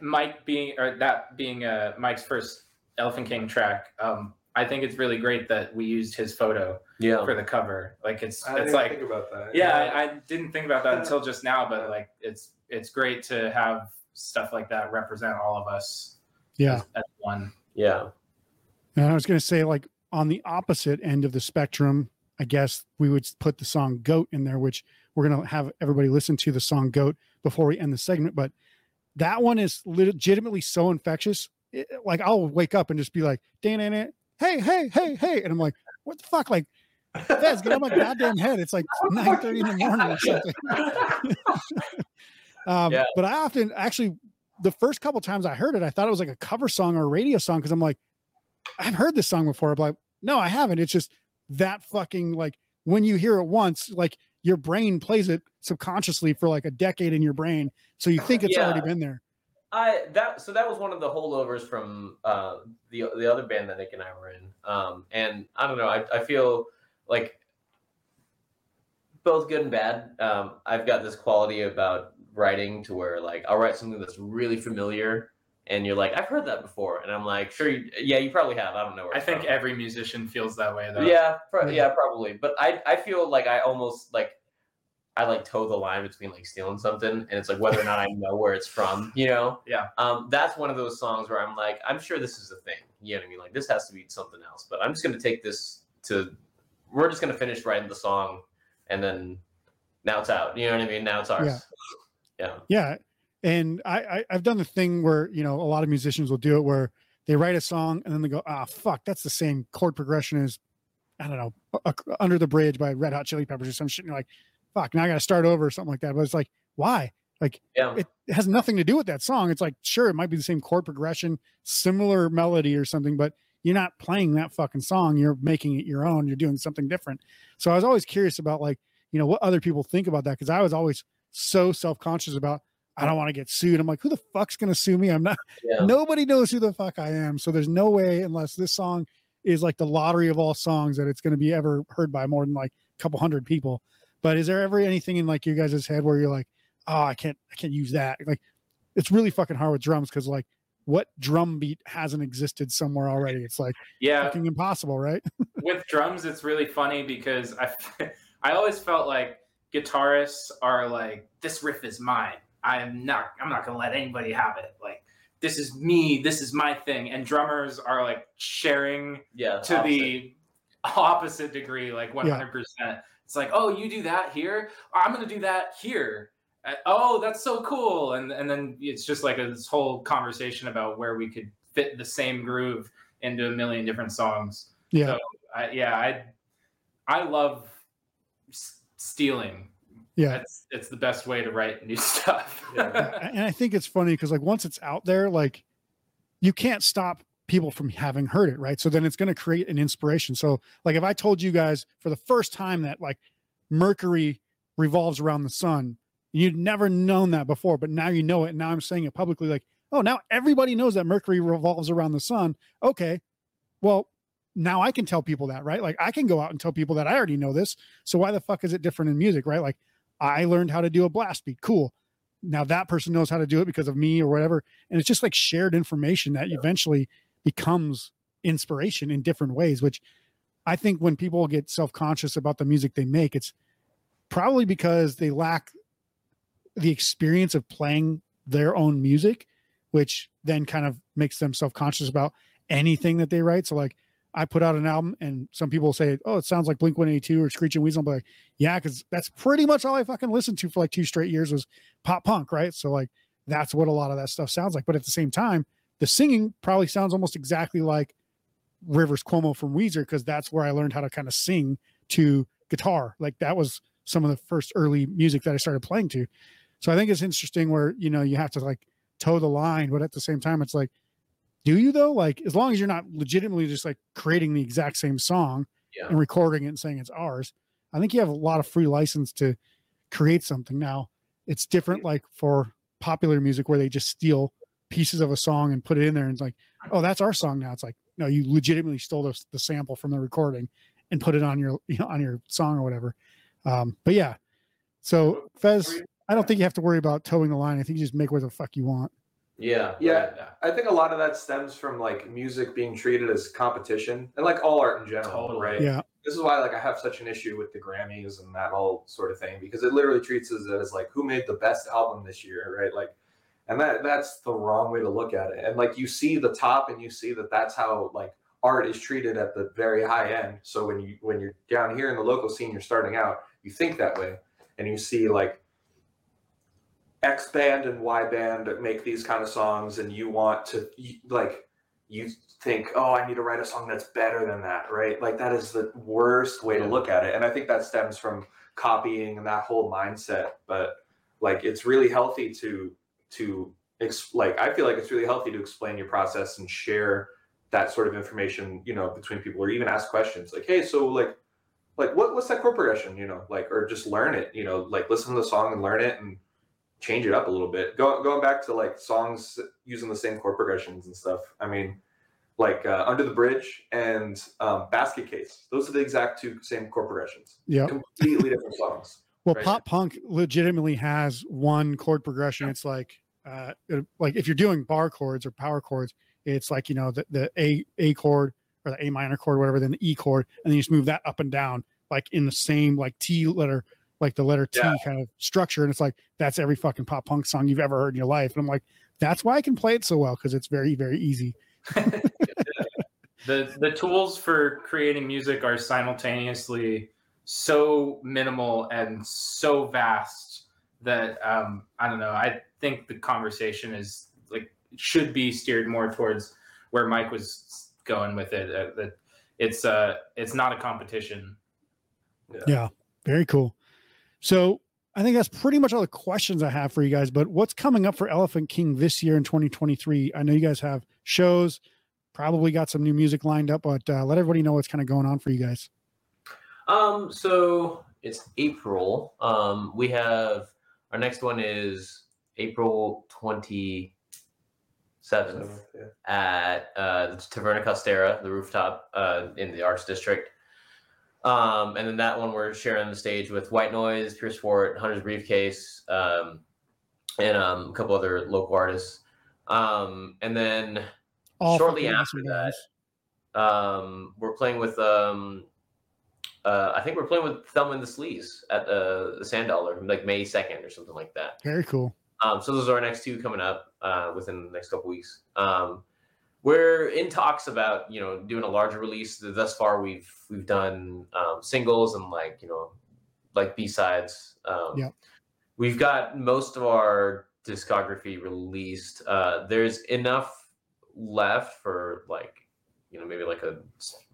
mike being or that being uh mike's first elephante king track um i think it's really great that we used his photo Yeah. for the cover like it's I didn't it's even like think about that. yeah I, I didn't think about that until just now but like it's it's great to have stuff like that represent all of us Yeah, as, as one Yeah. and I was gonna say like on the opposite end of the spectrum, I guess we would put the song "Goat" in there, which we're gonna have everybody listen to the song "Goat" before we end the segment. But that one is legitimately so infectious. It- like I'll wake up and just be like, "Dan, Dan, hey, hey, hey, hey," and I'm like, "What the fuck?" Like, Fez, get on my goddamn head. It's like <laughs> 9:30 in the morning or something. <laughs> um, Yeah. But I often actually, the first couple times I heard it, I thought it was like a cover song or a radio song because I'm like, I've heard this song before. I'm like, no, I haven't. It's just that fucking like when you hear it once, like your brain plays it subconsciously for like a decade in your brain, so you think it's already been there. I that so that was one of the holdovers from uh, the the other band that Nick and I were in, um, and I don't know. I, I feel like both good and bad. Um, I've got this quality about writing to where like I'll write something that's really familiar and you're like, I've heard that before, and I'm like, sure, you, yeah, you probably have. I don't know where. I think from. every musician feels that way though. Yeah, pro- Yeah. yeah, probably. But I I feel like I almost like I like toe the line between like stealing something and it's like whether or not I know where it's from, you know? Yeah. Um, that's one of those songs where I'm like, I'm sure this is a thing. You know what I mean? Like this has to be something else. But I'm just gonna take this to we're just gonna finish writing the song and then now it's out. You know what I mean? Now it's ours. Yeah. Yeah. And I, I I've done the thing where, you know, a lot of musicians will do it where they write a song and then they go, ah, fuck, that's the same chord progression as, I don't know, Under the Bridge by Red Hot Chili Peppers or some shit. And you're like, fuck, now I got to start over or something like that. But it's like, why? like Yeah. It has nothing to do with that song. It's like, sure, it might be the same chord progression, similar melody or something, but you're not playing that fucking song. You're making it your own. You're doing something different. So I was always curious about like, you know, what other people think about that. Cause I was always so self-conscious about, I don't want to get sued. I'm like, who the fuck's going to sue me? I'm not, Yeah. nobody knows who the fuck I am. So there's no way, unless this song is like the lottery of all songs, that it's going to be ever heard by more than like a couple hundred people. But is there ever anything in like you guys' head where you're like, oh, I can't, I can't use that? Like, it's really fucking hard with drums because like, what drum beat hasn't existed somewhere already? It's like Yeah, fucking impossible, right? <laughs> with drums it's really funny because i <laughs> i always felt like guitarists are like this riff is mine i'm not i'm not gonna let anybody have it like this is me this is my thing and drummers are like sharing Yeah. to opposite. the opposite degree like 100% it's like oh you do that here i'm gonna do that here Uh, oh that's so cool and and then it's just like a, this whole conversation about where we could fit the same groove into a million different songs Yeah. So, I, yeah, I I love s- stealing. Yeah. It's it's the best way to write new <laughs> stuff. Yeah. and I think it's funny because like once it's out there, like you can't stop people from having heard it, right? So then it's going to create an inspiration. So like if I told you guys for the first time that like Mercury revolves around the sun, you'd never known that before, but now you know it. And now I'm saying it publicly, like, oh, now everybody knows that Mercury revolves around the sun. Okay, well. Now I can tell people that, right? Like I can go out and tell people that I already know this. So why the fuck is it different in music, right? Like I learned how to do a blast beat. Cool. Now that person knows how to do it because of me or whatever. And it's just like shared information that eventually becomes inspiration in different ways which i think when people get self-conscious about the music they make it's probably because they lack the experience of playing their own music which then kind of makes them self-conscious about anything that they write. So like i put out an album and some people say oh it sounds like blink 182 or screeching weasel but like yeah because that's pretty much all i fucking listened to for like two straight years was pop punk, right? So like that's what a lot of that stuff sounds like. But at the same time, the singing probably sounds almost exactly like Rivers Cuomo from Weezer because that's where I learned how to kind of sing to guitar. Like that was some of the first early music that I started playing to. So I think it's interesting where you know you have to like toe the line, but at the same time, it's like, do you though? Like as long as you're not legitimately just like creating the exact same song Yeah. and recording it and saying it's ours, I think you have a lot of free license to create something. Now it's different like for popular music where they just steal pieces of a song and put it in there and it's like, oh, that's our song now. It's like, no, you legitimately stole the, the sample from the recording and put it on your you know on your song or whatever. Um, but yeah. So Fez, I don't think you have to worry about toeing the line. I think you just make what the fuck you want. Yeah. Yeah. right. I think a lot of that stems from like music being treated as competition and like all art in general, Totally. right? Yeah. This is why like I have such an issue with the Grammys and that whole sort of thing because it literally treats it as like who made the best album this year, right? Like, and that that's the wrong way to look at it. And like you see the top and you see that that's how like art is treated at the very high end. So when you when you're down here in the local scene, you're starting out, you think that way, and you see like X band and Y band make these kind of songs, and you want to like you think, oh, I need to write a song that's better than that, right? Like that is the worst way to look at it, and I think that stems from copying and that whole mindset. But like, it's really healthy to to ex- like I feel like it's really healthy to explain your process and share that sort of information, you know, between people, or even ask questions like, hey, so like like what what's that chord progression, you know, like or just learn it, you know, like listen to the song and learn it and change it up a little bit. Go, going back to like songs using the same chord progressions and stuff. I mean, like uh, Under the Bridge and um, Basket Case. Those are the exact two same chord progressions. Yeah. Completely different songs. <laughs> Well, Right. pop punk legitimately has one chord progression. It's like uh, like if you're doing bar chords or power chords, it's like you know the, the A A chord or the A minor chord, whatever, then the E chord, and then you just move that up and down like in the same like T letter, like the letter T Yeah. kind of structure, and it's like that's every fucking pop punk song you've ever heard in your life, and I'm like, that's why I can play it so well because it's very very easy. <laughs> <laughs> the the tools for creating music are simultaneously so minimal and so vast that um, I don't know. I think the conversation is like should be steered more towards where Mike was going with it. Uh, that it's uh it's not a competition. Yeah, very cool. So I think that's pretty much all the questions I have for you guys. But what's coming up for Elephante King this year in 2023? I know you guys have shows, probably got some new music lined up, but uh, let everybody know what's kind of going on for you guys. Um, so it's April. Um, we have our next one is April twenty seventh yeah. at uh, the Taverna Costera, the rooftop uh, in the Arts District. Um, and then that one we're sharing the stage with White Noise, Pure Sport, Hunter's Briefcase, um, and um, a couple other local artists. Um, and then All Shortly after that, um, we're playing with um, uh, I think we're playing with Thelma and the Sleaze at uh, the Sand Dollar, like May second or something like that. very cool. Um, so those are our next two coming up uh, within the next couple weeks. Um, we're in talks about you know doing a larger release. Thus far, we've we've done um, singles and like you know like B sides. Um, Yep. We've got most of our discography released. Uh, there's enough left for like you know maybe like a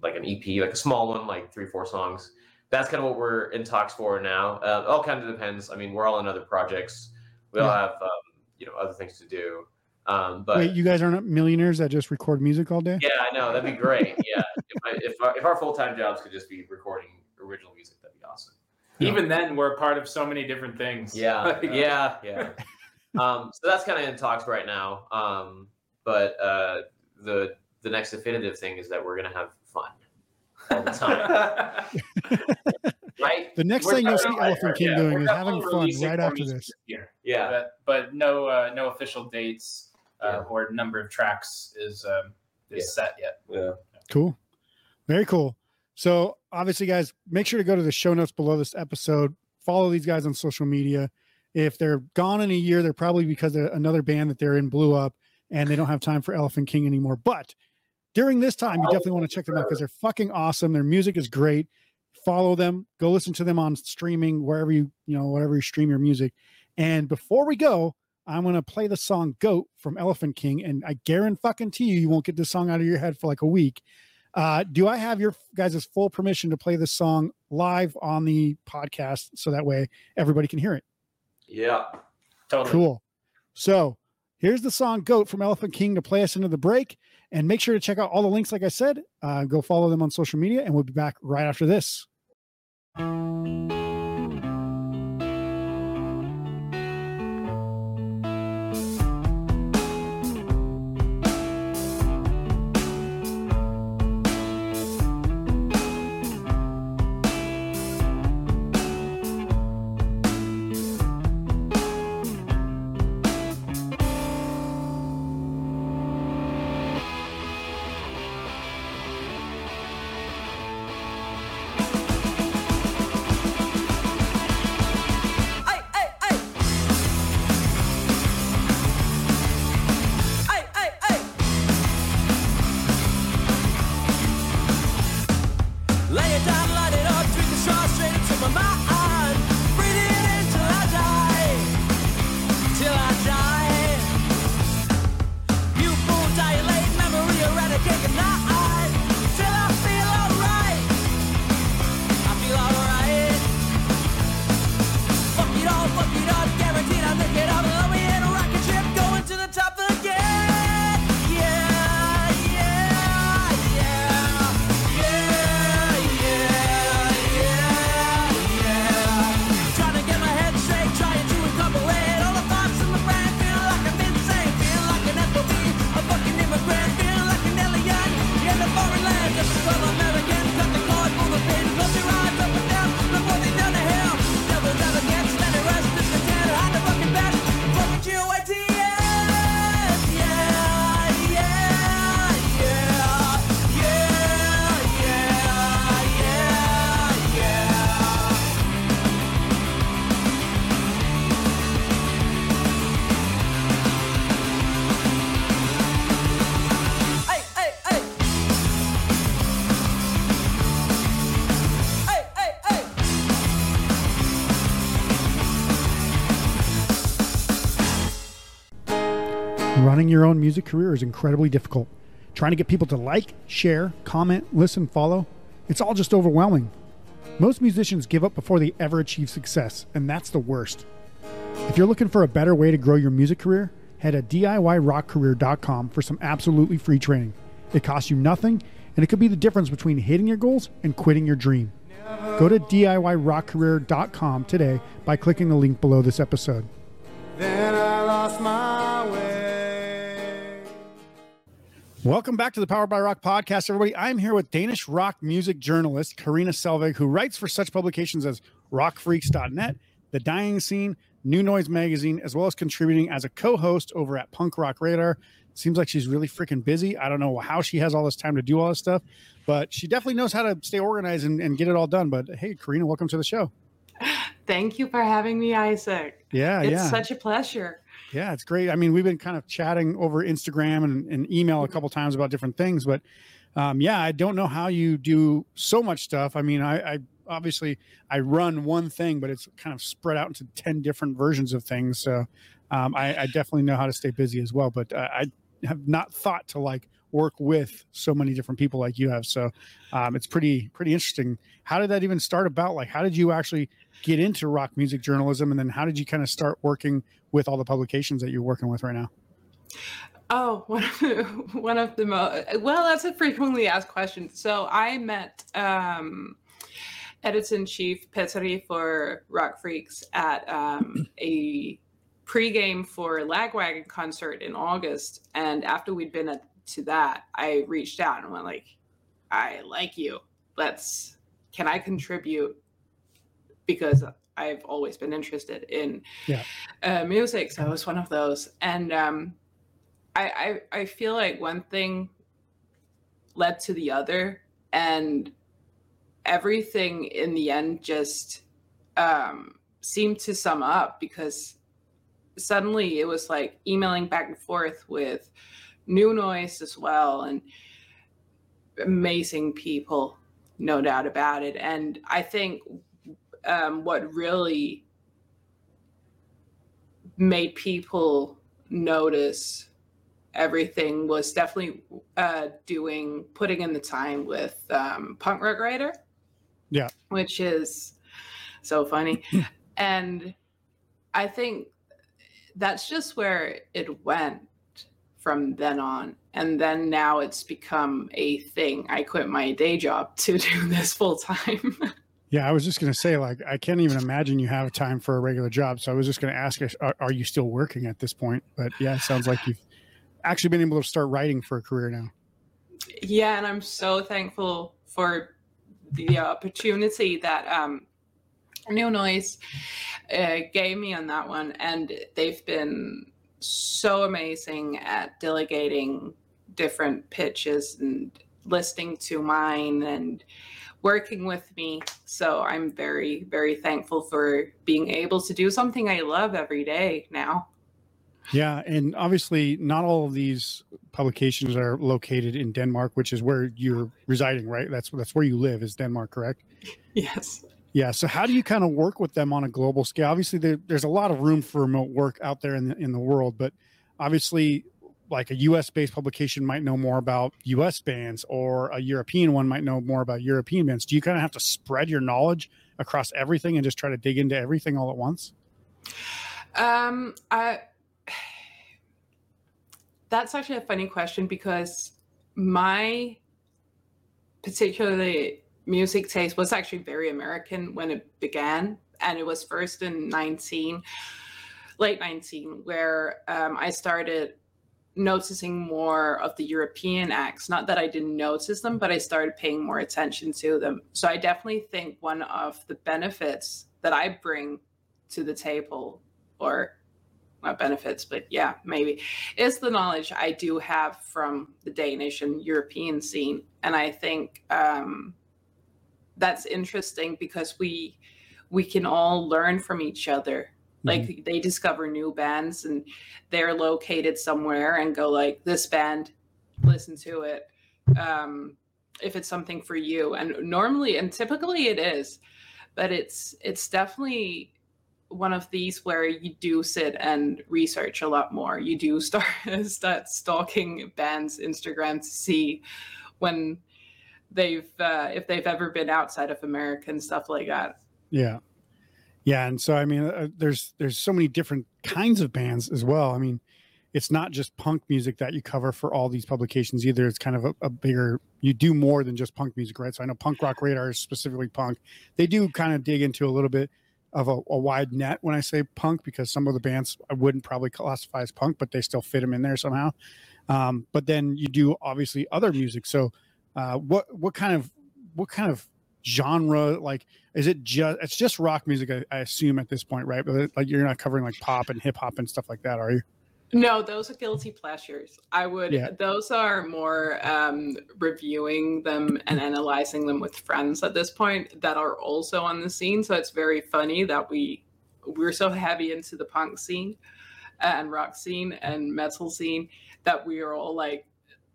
like an EP, like a small one, like three four songs. That's kind of what we're in talks for now. Uh, all kind of depends. I mean, we're all in other projects. We all Yeah. have um, you know other things to do. Um, but Wait, you guys aren't millionaires that just record music all day? yeah, I know that'd be great. Yeah, if I, if our, if our full time jobs could just be recording original music, that'd be awesome. Yeah. Even then, we're a part of so many different things. Yeah, <laughs> yeah, yeah. Um, so that's kind of in talks right now. Um, but uh, the the next definitive thing is that we're gonna have fun all the time, <laughs> right? The next We're thing you'll see Elephante King Yeah, doing is having fun right after this. year. Yeah, but but no uh, no official dates uh, Yeah. or number of tracks is um, is set yet. Yeah. Cool. Very cool. So obviously, guys, make sure to go to the show notes below this episode. Follow these guys on social media. If they're gone in a year, they're probably because they're- another band that they're in blew up and they don't have time for Elephante King anymore. But during this time, you definitely want to check them out because they're fucking awesome. Their music is great. Follow them. Go listen to them on streaming wherever you you know whatever you stream your music. And before we go, I'm gonna play the song "Goat" from Elephante King, and I guarantee fucking to you, you won't get this song out of your head for like a week. Uh, do I have your guys' full permission to play this song live on the podcast so that way everybody can hear it? Yeah. Totally. Cool. So here's the song Goat from Elephante King to play us into the break. And make sure to check out all the links, like I said. Uh, go follow them on social media, and we'll be back right after this. Your own music career is incredibly difficult. Trying to get people to like, share, comment, listen, follow, it's all just overwhelming. Most musicians give up before they ever achieve success, and that's the worst. If you're looking for a better way to grow your music career, head to DIYrockcareer.com for some absolutely free training. It costs you nothing, and it could be the difference between hitting your goals and quitting your dream. Go to DIYrockcareer.com today by clicking the link below this episode. Then I lost my way. Welcome back to the Powered by Rock podcast, everybody. I'm here with Danish rock music journalist Karina Selvig, who writes for such publications as rockfreaks.net, The Dying Scene, New Noise Magazine, as well as contributing as a co host over at Punk Rock Radar. Seems like she's really freaking busy. I don't know how she has all this time to do all this stuff, but she definitely knows how to stay organized and, and get it all done. But hey, Karina, welcome to the show. <sighs> Thank you for having me, Isaac. Yeah, it's yeah. such a pleasure. Yeah, it's great. I mean, we've been kind of chatting over Instagram and, and email a couple times about different things, but um, yeah, I don't know how you do so much stuff. I mean, I, I obviously I run one thing, but it's kind of spread out into ten different versions of things. So um, I, I definitely know how to stay busy as well. But uh, I have not thought to like work with so many different people like you have. So um, it's pretty pretty interesting. How did that even start about? Like, how did you actually get into rock music journalism, and then how did you kind of start working with all the publications that you're working with right now? Oh, <laughs> one of the, one of the most well, that's a frequently asked question. So I met um, editor in chief Petteri for Rock Freaks at um, a pregame for Lagwagon concert in August, and after we'd been at, to that, I reached out and went like, "I like you. Let's. Can I contribute? Because I've always been interested in Yeah. uh, music, so it was one of those, and um, I, I I feel like one thing led to the other, and everything in the end just um, seemed to sum up because suddenly it was like emailing back and forth with new noise as well and amazing people no doubt about it. And i think um, what really made people notice everything was definitely uh, doing putting in the time with um, Punk Rock Radar Yeah. which is so funny. <laughs> And i think that's just where it went from then on and then now it's become a thing i quit my day job <laughs> to do this full time <laughs> Yeah, I was just going to say, like, I can't even imagine you have time for a regular job. So I was just going to ask, are, are you still working at this point? But yeah, it sounds like you've actually been able to start writing for a career now. yeah and i'm so thankful for the opportunity that um new noise uh, gave me on that one and they've been so amazing at delegating different pitches and listening to mine and working with me so i'm very very thankful for being able to do something i love every day now Yeah, and obviously, not all of these publications are located in Denmark, which is where you're residing, right? That's that's where you live, is Denmark, correct? <laughs> yes Yeah. So how do you kind of work with them on a global scale? Obviously, there, there's a lot of room for remote work out there in the in the world, but obviously, like a U.S. based publication might know more about U.S. bands, or a European one might know more about European bands. Do you kind of have to spread your knowledge across everything and just try to dig into everything all at once? Um, I <sighs> that's actually a funny question because my particularly music taste was actually very American when it began, and it was first in nineteen, late nineteen, where um, I started noticing more of the European acts. Not that I didn't notice them, but I started paying more attention to them. So I definitely think one of the benefits that I bring to the table, or not benefits, but yeah, maybe, is the knowledge I do have from the Danish and European scene. And I think um, that's interesting because we we can all learn from each other. Like they discover new bands and they're located somewhere and go like this band listen to it um if it's something for you. And normally and typically it is but it's it's definitely one of these where you do sit and research a lot more. You do <laughs> start start stalking bands' Instagram to see when they've uh, if they've ever been outside of America and stuff like that. Yeah, yeah, and so I mean, uh, there's there's so many different kinds of bands as well. I mean, it's not just punk music that you cover for all these publications either. It's kind of a, a bigger. You do more than just punk music, right? So I know Punk Rock Radar is specifically punk. They do kind of dig into a little bit of a, a wide net when I say punk because some of the bands I wouldn't probably classify as punk, but they still fit them in there somehow. Um, but then you do obviously other music. So uh, what what kind of what kind of genre like is it just it's just rock music I, I assume at this point right but like you're not covering like pop and hip hop and stuff like that are you No, those are guilty pleasures. I would. Yeah. Those are more um, reviewing them and analyzing them with friends at this point that are also on the scene. So it's very funny that we we're so heavy into the punk scene and rock scene and metal scene that we are all like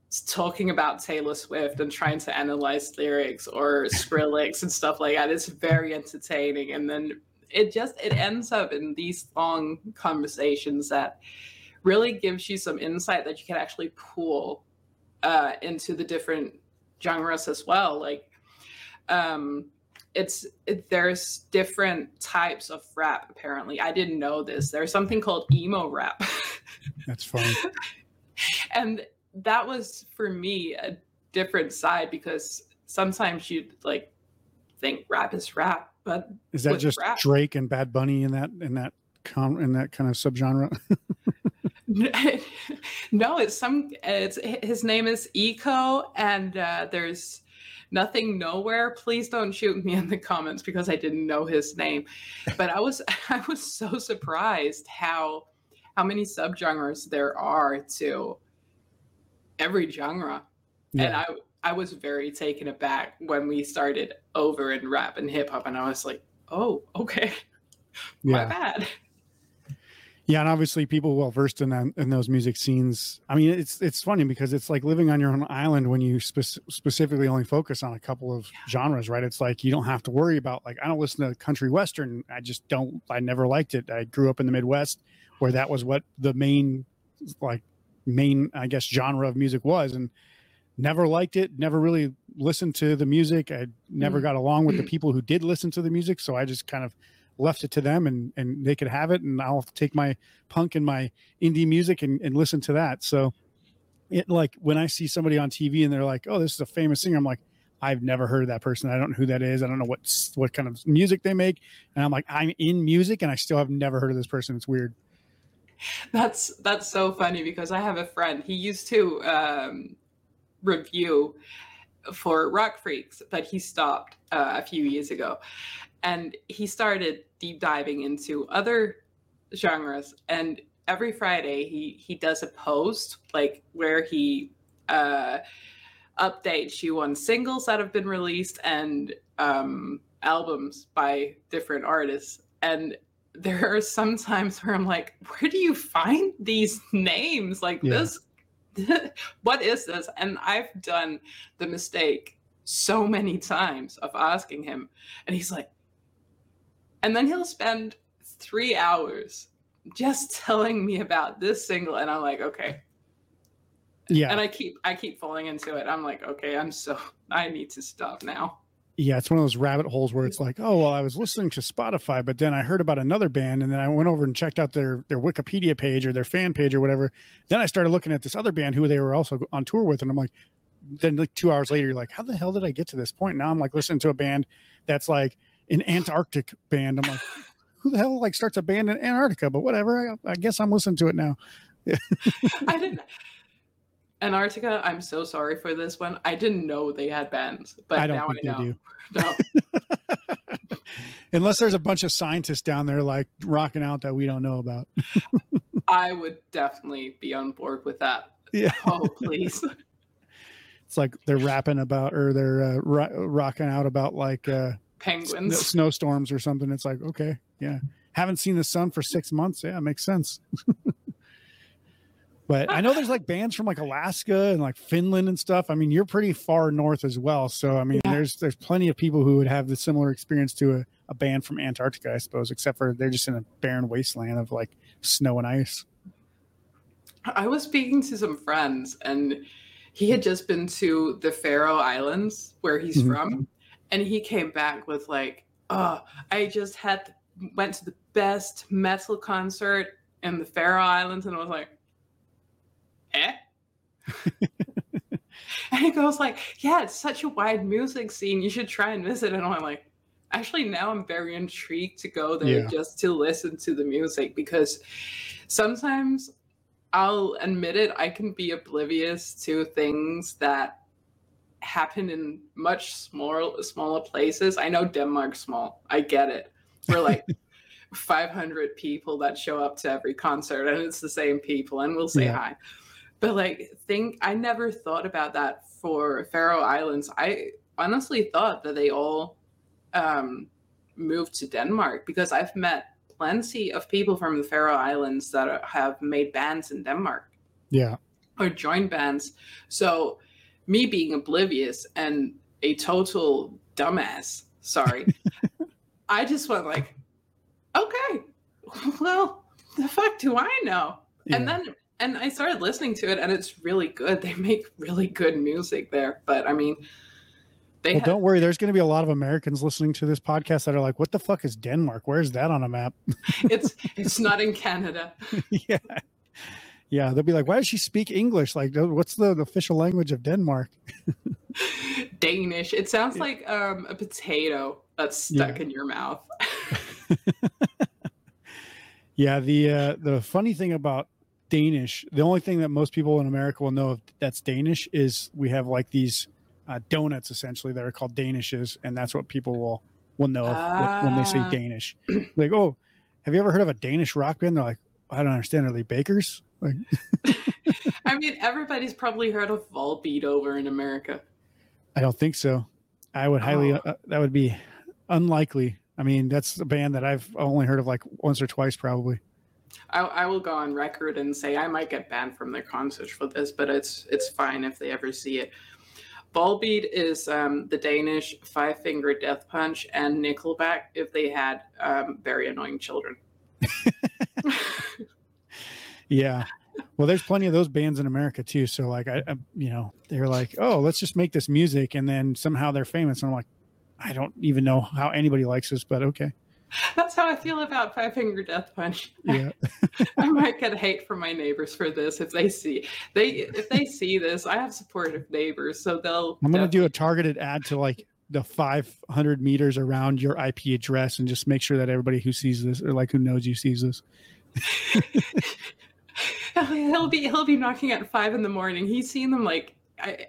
talking about Taylor Swift and trying to analyze lyrics or Skrillex and stuff like that. It's very entertaining, and then it just it ends up in these long conversations that really gives you some insight that you can actually pull uh, into the different genres as well. Like, um, it's it, there's different types of rap. Apparently, I didn't know this. There's something called emo rap, that's fine <laughs> and that was for me a different side because sometimes you'd like think rap is rap, but is that just rap. drake and bad bunny in that in that com in that kind of subgenre <laughs> no, it's some. It's his name is Eco, and uh, there's nothing nowhere. Please don't shoot me in the comments because I didn't know his name. But I was <laughs> I was so surprised how how many subgenres there are to every genre, and I I was very taken aback when we started over in rap and hip hop, and I was like, oh, okay, <laughs> my yeah bad. Yeah, and obviously people well versed in that, in those music scenes. I mean, it's it's funny because it's like living on your own island when you spec- specifically only focus on a couple of genres, right? It's like you don't have to worry about like I don't listen to country western. I just don't. I never liked it. I grew up in the Midwest where that was what the main like main I guess genre of music was, and never liked it. Never really listened to the music. I never Mm. got along with the <clears throat> people who did listen to the music, so I just kind of left it to them and and they could have it and I'll take my punk and my indie music and, and listen to that. So it like when I see somebody on TV and they're like, Oh, this is a famous singer, I'm like, I've never heard of that person. I don't know who that is. I don't know what what kind of music they make. And I'm like, I'm in music and I still have never heard of this person. It's weird. <laughs> That's that's so funny because I have a friend. He used to um, review for Rock Freaks, but he stopped uh, a few years ago, and he started deep diving into other genres. And every Friday, he he does a post like where he uh, updates you on singles that have been released and um, albums by different artists. And there are some times where I'm like, where do you find these names? Like Yeah. this, <laughs> what is this? And I've done the mistake so many times of asking him, and he's like, and then he'll spend three hours just <laughs> telling me about this single, and I'm like, okay. Yeah. And I keep I keep falling into it. I'm like, okay, I'm so I need to stop now. Yeah, it's one of those rabbit holes where it's like, oh well, I was listening to Spotify, but then I heard about another band, and then I went over and checked out their their Wikipedia page or their fan page or whatever. Then I started looking at this other band who they were also on tour with, and I'm like, then like two hours later, you're like, how the hell did I get to this point? Now I'm like listening to a band that's like an Antarctic band. I'm like, who the hell like starts a band in Antarctica? But whatever, I, I guess I'm listening to it now. <laughs> I didn't Antarctica, I'm so sorry for this one. I didn't know they had bands, but I don't now think I they know. do. <laughs> No. <laughs> Unless there's a bunch of scientists down there like rocking out that we don't know about. <laughs> I would definitely be on board with that. Yeah. Oh, please. It's like they're rapping about or they're uh, ro- rocking out about like uh, sn- Penguins. snowstorms or something. It's like, okay, yeah. Haven't seen the sun for six months. Yeah, it makes sense. But I know there's <laughs> like bands from like Alaska and like Finland and stuff. I mean, you're pretty far north as well. So I mean, Yeah. there's there's plenty of people who would have the similar experience to a, a band from Antarctica, I suppose, except for they're just in a barren wasteland of like snow and ice. I was speaking to some friends, and he had just been to the Faroe Islands, where he's Mhm. from, and he came back with like, "Oh, I just had went to the best metal concert in the Faroe Islands," and I was like, "Eh." <laughs> and he goes like, "Yeah, it's such a wide music scene. You should try and visit." And I'm like, actually, now I'm very intrigued to go there Yeah. just to listen to the music because sometimes I'll admit it, I can be oblivious to things that happen in much smaller smaller places. I know Denmark's small. I get it. We're like <laughs> 500 people that show up to every concert and it's the same people and we'll say Yeah. hi. But like think I never thought about that for Faroe Islands. I honestly thought that they all um moved to Denmark because I've met plenty of people from the Faroe Islands that are, have made bands in Denmark Yeah. or joined bands. So me being oblivious and a total dumbass, sorry, <laughs> I just went like, okay, well, the fuck do I know? And then and I started listening to it and it's really good. They make really good music there. But I mean they Well, have, don't worry. There's going to be a lot of Americans listening to this podcast that are like, "What the fuck is Denmark? Where's that on a map?" <laughs> it's it's not in Canada. <laughs> yeah, yeah. They'll be like, "Why does she speak English? Like, what's the, the official language of Denmark?" <laughs> Danish. It sounds Yeah. like um, a potato that's stuck Yeah. in your mouth. Yeah. The uh, the funny thing about Danish, the only thing that most people in America will know that's Danish is we have like these uh, donuts essentially that are called Danishes, and that's what people will will know when they say Ah. Danish. like, oh, have you ever heard of a Danish rock band? They're like, I don't understand. Are they bakers? Like, <laughs> I mean, everybody's probably heard of Volbeat over in America. I don't think so. I would highly. Oh. Uh, that would be unlikely. I mean, that's a band that I've only heard of like once or twice, probably. I, I will go on record and say I might get banned from their concert for this, but it's it's fine if they ever see it. Volbeat is um, the Danish Five Finger Death Punch and Nickelback if they had um, very annoying children. <laughs> Yeah. Well, there's plenty of those bands in America too. So like, I, I you know, they're like, oh, let's just make this music, and then somehow they're famous. And I'm like, I don't even know how anybody likes this, but okay. That's how I feel about Five Finger Death Punch. Yeah. <laughs> I might get hate from my neighbors for this if they see they if they see this. I have supportive neighbors, so they'll. I'm gonna do a targeted ad to like the 500 meters around your IP address, and just make sure that everybody who sees this or like who knows you sees this. <laughs> he'll be he'll be knocking at five in the morning. He's seen them like I,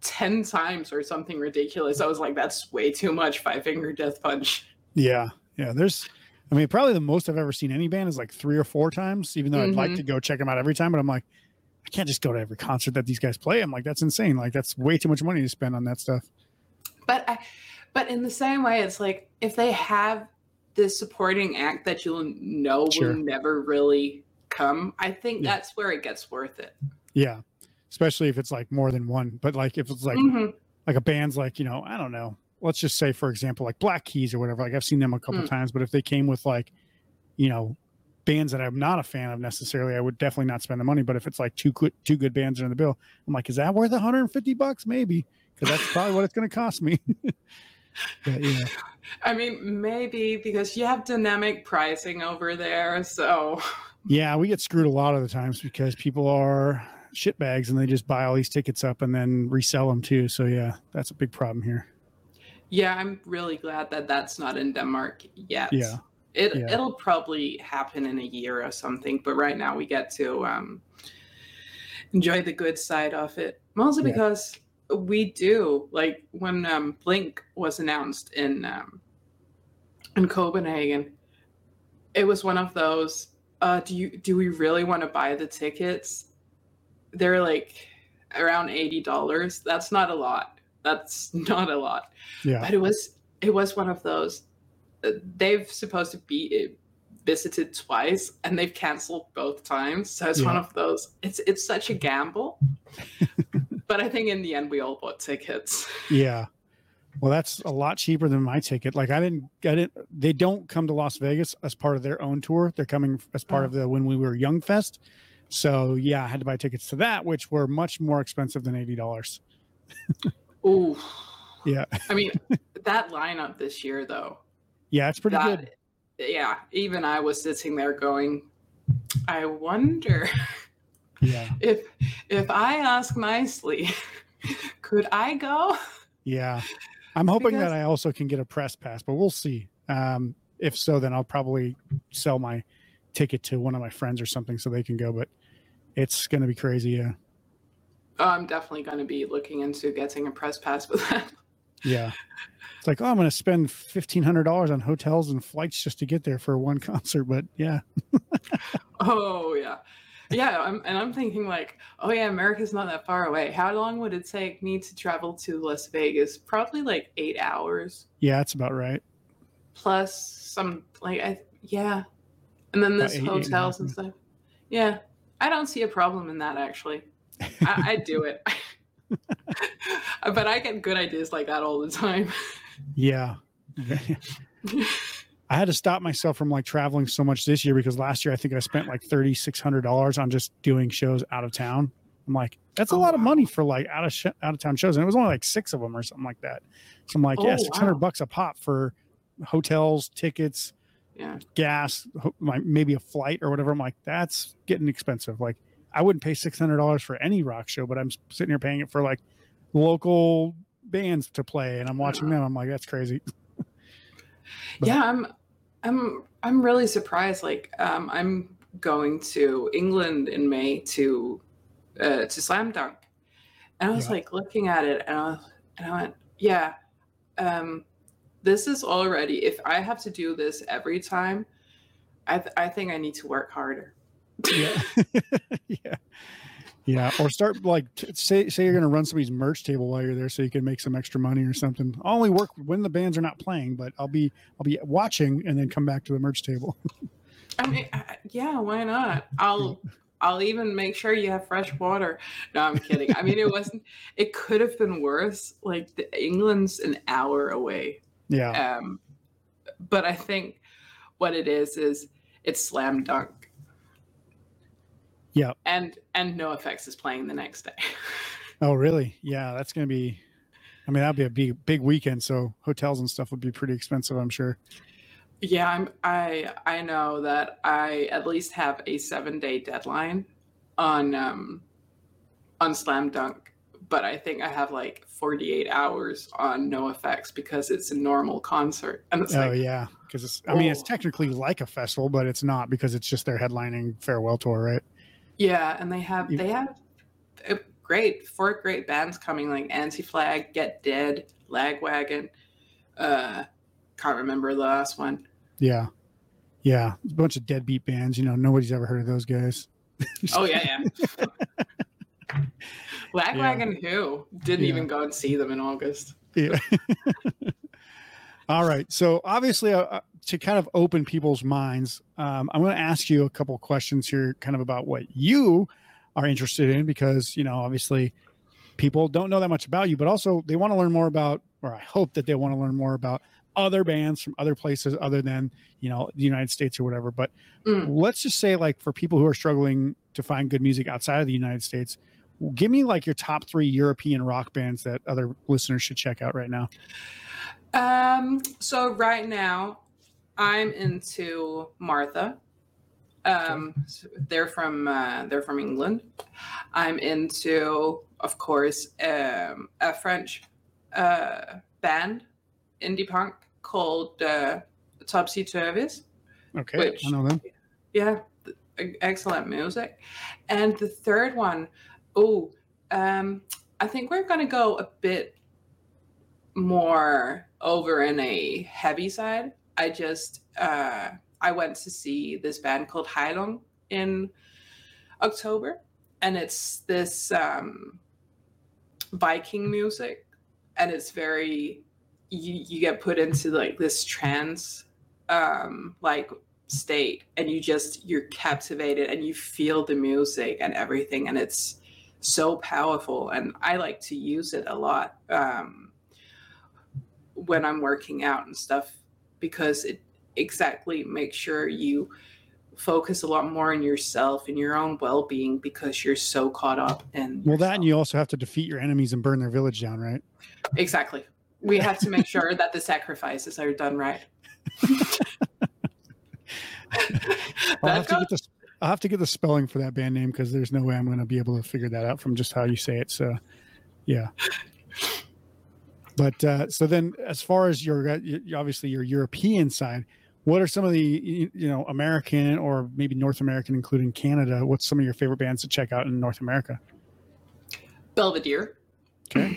ten times or something ridiculous. I was like, that's way too much. Five Finger Death Punch. Yeah, yeah. There's, I mean, probably the most I've ever seen any band is like three or four times. Even though I'd like Mhm. to go check them out every time, but I'm like, I can't just go to every concert that these guys play. I'm like, that's insane. Like that's way too much money to spend on that stuff. But I, but in the same way, it's like if they have this supporting act that you'll know Sure. will never really come, I think Yeah. that's where it gets worth it. Yeah, especially if it's like more than one. But like if it's like Mhm. like a band's like you know I don't know. Let's just say for example like Black Keys or whatever. Like I've seen them a couple Mm. times, but if they came with like you know bands that I'm not a fan of necessarily, I would definitely not spend the money. But if it's like two good two good bands in the bill, I'm like, is that worth 150 bucks? Maybe because that's probably what it's going to cost me. <laughs> but, yeah. I mean, maybe because you have dynamic pricing over there, so Yeah, we get screwed a lot of the times because people are shitbags and they just buy all these tickets up and then resell them too. So yeah, that's a big problem here. Yeah, I'm really glad that that's not in Denmark yet. Yeah. It Yeah. it'll probably happen in a year or something, but right now we get to um, enjoy the good side of it. Mostly Yeah. because we do like when um, Blink was announced in um, in Copenhagen. It was one of those. Uh, do you do we really want to buy the tickets? They're like around eighty dollars. That's not a lot. That's <laughs> not a lot Yeah. but it was it was one of those uh, they've supposed to be uh, visited twice and they've canceled both times so it's one of those it's it's such a gamble <laughs> but i think in the end we all bought tickets Yeah. Well, that's a lot cheaper than my ticket. Like I didn't get it. They don't come to Las Vegas as part of their own tour. They're coming as part of the When We Were Young Fest. So yeah, I had to buy tickets to that, which were much more expensive than eighty dollars. <laughs> Ooh. Yeah. I mean, <laughs> that lineup this year, though. Yeah, it's pretty that, good. Yeah. Even I was sitting there going, I wonder <laughs> Yeah, if if I ask nicely, <laughs> could I go? yeah. I'm hoping Because- that I also can get a press pass, but we'll see. Um, if so, then I'll probably sell my ticket to one of my friends or something so they can go. But it's going to be crazy. Yeah, Oh, I'm definitely going to be looking into getting a press pass for that. yeah. It's like, oh, I'm going to spend fifteen hundred dollars on hotels and flights just to get there for one <laughs> concert. But yeah, Oh yeah, yeah. I'm, and I'm thinking like, oh yeah, America's not that far away. How long would it take me to travel to Las Vegas? Probably like eight hours yeah, that's about right. plus some like I yeah, and then About this eight, eight and hotels and stuff. Yeah, I don't see a problem in that actually. I, I do it, <laughs> but I get good ideas like that all the time. Yeah. <laughs> I had to stop myself from like traveling so much this year because last year I think I spent like thirty six hundred dollars on just doing shows out of town. I'm like, that's a Oh, lot of wow. money for like out of sh- out of town shows, and it was only like six of them or something like that. So I'm like, oh, yeah, Oh, six hundred wow. bucks a pop for hotels, tickets, Yeah. gas, ho- like maybe a flight or whatever. I'm like, that's getting expensive. Like, I wouldn't pay six hundred dollars for any rock show, but I'm sitting here paying it for like local bands to play, and I'm watching them. I'm like, that's crazy. <laughs> But- yeah i'm i'm i'm really surprised like um i'm going to england in may to uh to slam dunk and i was Yeah. like looking at it and i was and i went yeah um this is already if i have to do this every time i th- i think i need to work harder yeah <laughs> yeah yeah or start like t- say say you're gonna run somebody's merch table while you're there so you can make some extra money or something i'll only work when the bands are not playing but i'll be i'll be watching and then come back to the merch table <laughs> i mean I, yeah why not i'll I'll even make sure you have fresh water. No, I'm kidding. I mean, it wasn't. It could have been worse. Like the, England's an hour away. yeah Um, but I think what it is is it's slam dunk. Yeah. And and NOFX is playing the next day. <laughs> oh really yeah that's gonna be i mean that'll be a big big weekend so hotels and stuff would be pretty expensive i'm sure yeah, I'm I I know that I at least have a seven day deadline on um on slam dunk, but I think I have like 48 hours on NOFX because it's a normal concert. And it's oh like yeah because it's i mean it's Oh. technically like a festival but it's not because it's just their headlining farewell tour right Yeah, and they have they have uh, great four great bands coming like Anti Flag, Get Dead, Lagwagon. Uh, can't remember the last one. yeah yeah a bunch of deadbeat bands you know nobody's ever heard of those guys <laughs> Oh yeah, <laughs> yeah. Lagwagon who didn't Yeah. even go and see them in August. Yeah. <laughs> All right. So obviously, uh, uh, to kind of open people's minds, um, I'm going to ask you a couple of questions here, kind of about what you are interested in, because you know, obviously, people don't know that much about you, but also they want to learn more about, or I hope that they want to learn more about other bands from other places other than you know the United States or whatever. But Mm. let's just say, like, for people who are struggling to find good music outside of the United States. Give me like your top three European rock bands that other listeners should check out right now. Um, so right now, I'm into Martha. Um, they're from uh, they're from England. I'm into, of course, um, a French uh, band, indie punk called uh, Topsy Turvy's. Okay, Which- I know them. Yeah, excellent music. And the third one, oh, um, I think we're gonna go a bit more over in a heavy side. I just uh, I went to see this band called Heilung in October, and it's this um, Viking music, and it's very you you get put into like this trance um like state and you just you're captivated and you feel the music and everything and it's so powerful and i like to use it a lot um when I'm working out and stuff because it exactly makes sure you focus a lot more on yourself and your own well-being because you're so caught up in Well, that and you also have to defeat your enemies and burn their village down, right? exactly we have to make sure that the sacrifices are done right <laughs> I'll have That to get this. I'll have to get the spelling for that band name because there's no way I'm going to be able to figure that out from just how you say it. So, yeah. But uh, so then, as far as your uh, obviously your European side, what are some of the you know American or maybe North American, including Canada? What's some of your favorite bands to check out in North America? belvedere Okay,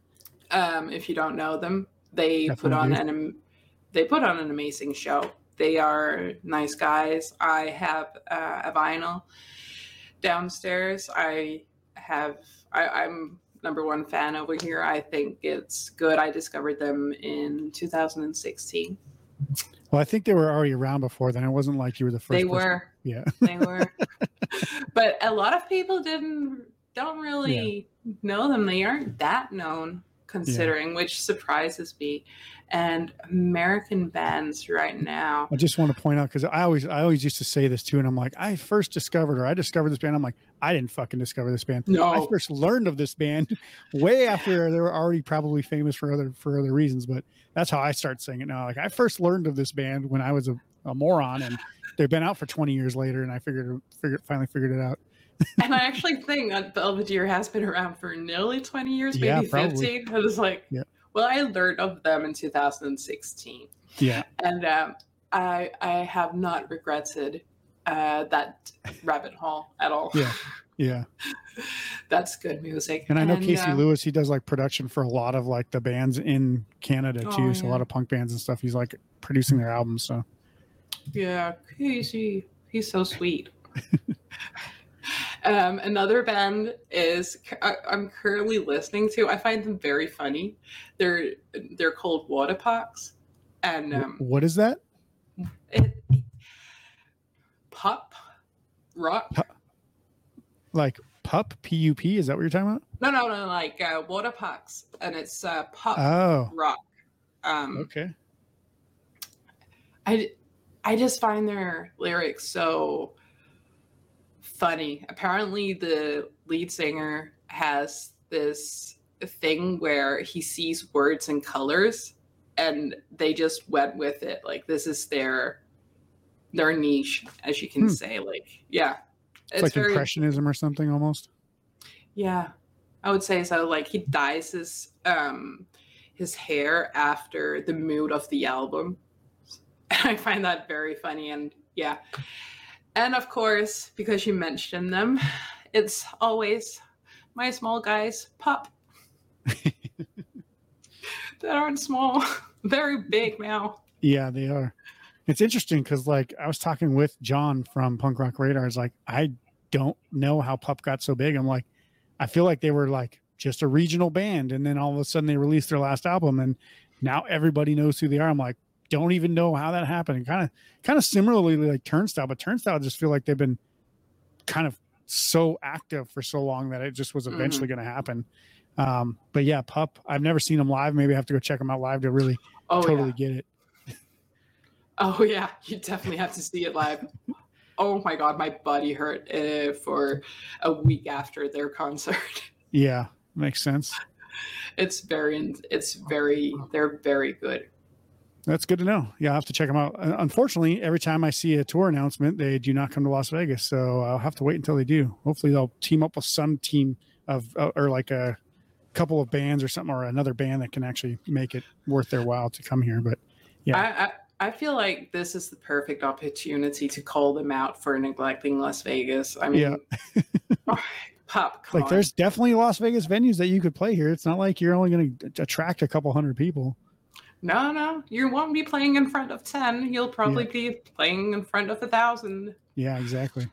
<clears throat> um, if you don't know them they put on do. an they put on an amazing show they are nice guys i have uh, a vinyl downstairs i have I, i'm number one fan over here. I think it's good. I discovered them in 2016 well, I think they were already around before then. It wasn't like you were the first. they person- were. Yeah. they <laughs> were. But a lot of people didn't don't really know them. They aren't that known considering which surprises me and american bands right now I just want to point out because I always I always used to say this too, and I'm like, I first discovered or I discovered this band. I'm like, I didn't fucking discover this band. No, I first learned of this band <laughs> way after they were already probably famous for other for other reasons. But that's how I start saying it now. Like I first learned of this band when I was a, a moron, and they've been out for 20 years later, and I figured figured finally figured it out. <laughs> and i actually think that belvedere has been around for nearly 20 years maybe probably. 15 i was like Yeah. Well i learned of them in 2016 Yeah, and um, i i have not regretted uh, that rabbit hole at all Yeah. yeah. <laughs> that's good music And I know Casey uh, Lewis. He does like production for a lot of like the bands in Canada too. Oh, So a lot of punk bands and stuff. He's like producing their albums. So Yeah, Casey. He's so sweet. <laughs> um, another band is I, I'm currently listening to. I find them very funny. They're they're called Waterparks, and um, what is that? it, pop rock. Like pup P U P? Is that what you're talking about? No, no, no, like uh, Waterparks, and it's uh, pop Oh, rock. Um, okay. I I just find their lyrics so funny. Apparently, the lead singer has this thing where he sees words and colors, and they just went with it. Like this is their their niche, as you can Hmm. say. Like yeah, It's, like impressionism or something almost. yeah, I would say so. Like he dyes his um his hair after the mood of the album. And <laughs> I find that very funny and yeah. And of course, because you mentioned them, it's always my small guys Pup. <laughs> that aren't small. <laughs> Very big now. Yeah, they are. It's interesting because, like, I was talking with John from Punk Rock Radar. It's like I don't know how Pup got so big. I'm like, I feel like they were like just a regional band, and then all of a sudden they released their last album, and now everybody knows who they are. I'm like, don't even know how that happened. Kind of, kind of similarly like Turnstile, but Turnstile just feel like they've been kind of so active for so long that it just was Mhm. eventually going to happen. Um, but yeah, Pup. I've never seen them live. Maybe I have to go check them out live to really Oh totally yeah. get it. Oh yeah. You definitely have to see it live. Oh my god, my body hurt uh, for a week after their concert. <laughs> Yeah, makes sense. It's very, it's very, they're very good. That's good to know. Yeah, I'll have to check them out. Unfortunately, every time I see a tour announcement, they do not come to Las Vegas, so I'll have to wait until they do. Hopefully, they'll team up with some team of uh, or like a couple of bands or something, or another band that can actually make it worth their while to come here. But Yeah. I, I I feel like this is the perfect opportunity to call them out for neglecting Las Vegas. I mean, <laughs> Pup, come like, there's definitely Las Vegas venues that you could play here. It's not like you're only going to attract a couple hundred people. No, no, you won't be playing in front of ten. You'll probably be playing in front of a thousand. Yeah, exactly.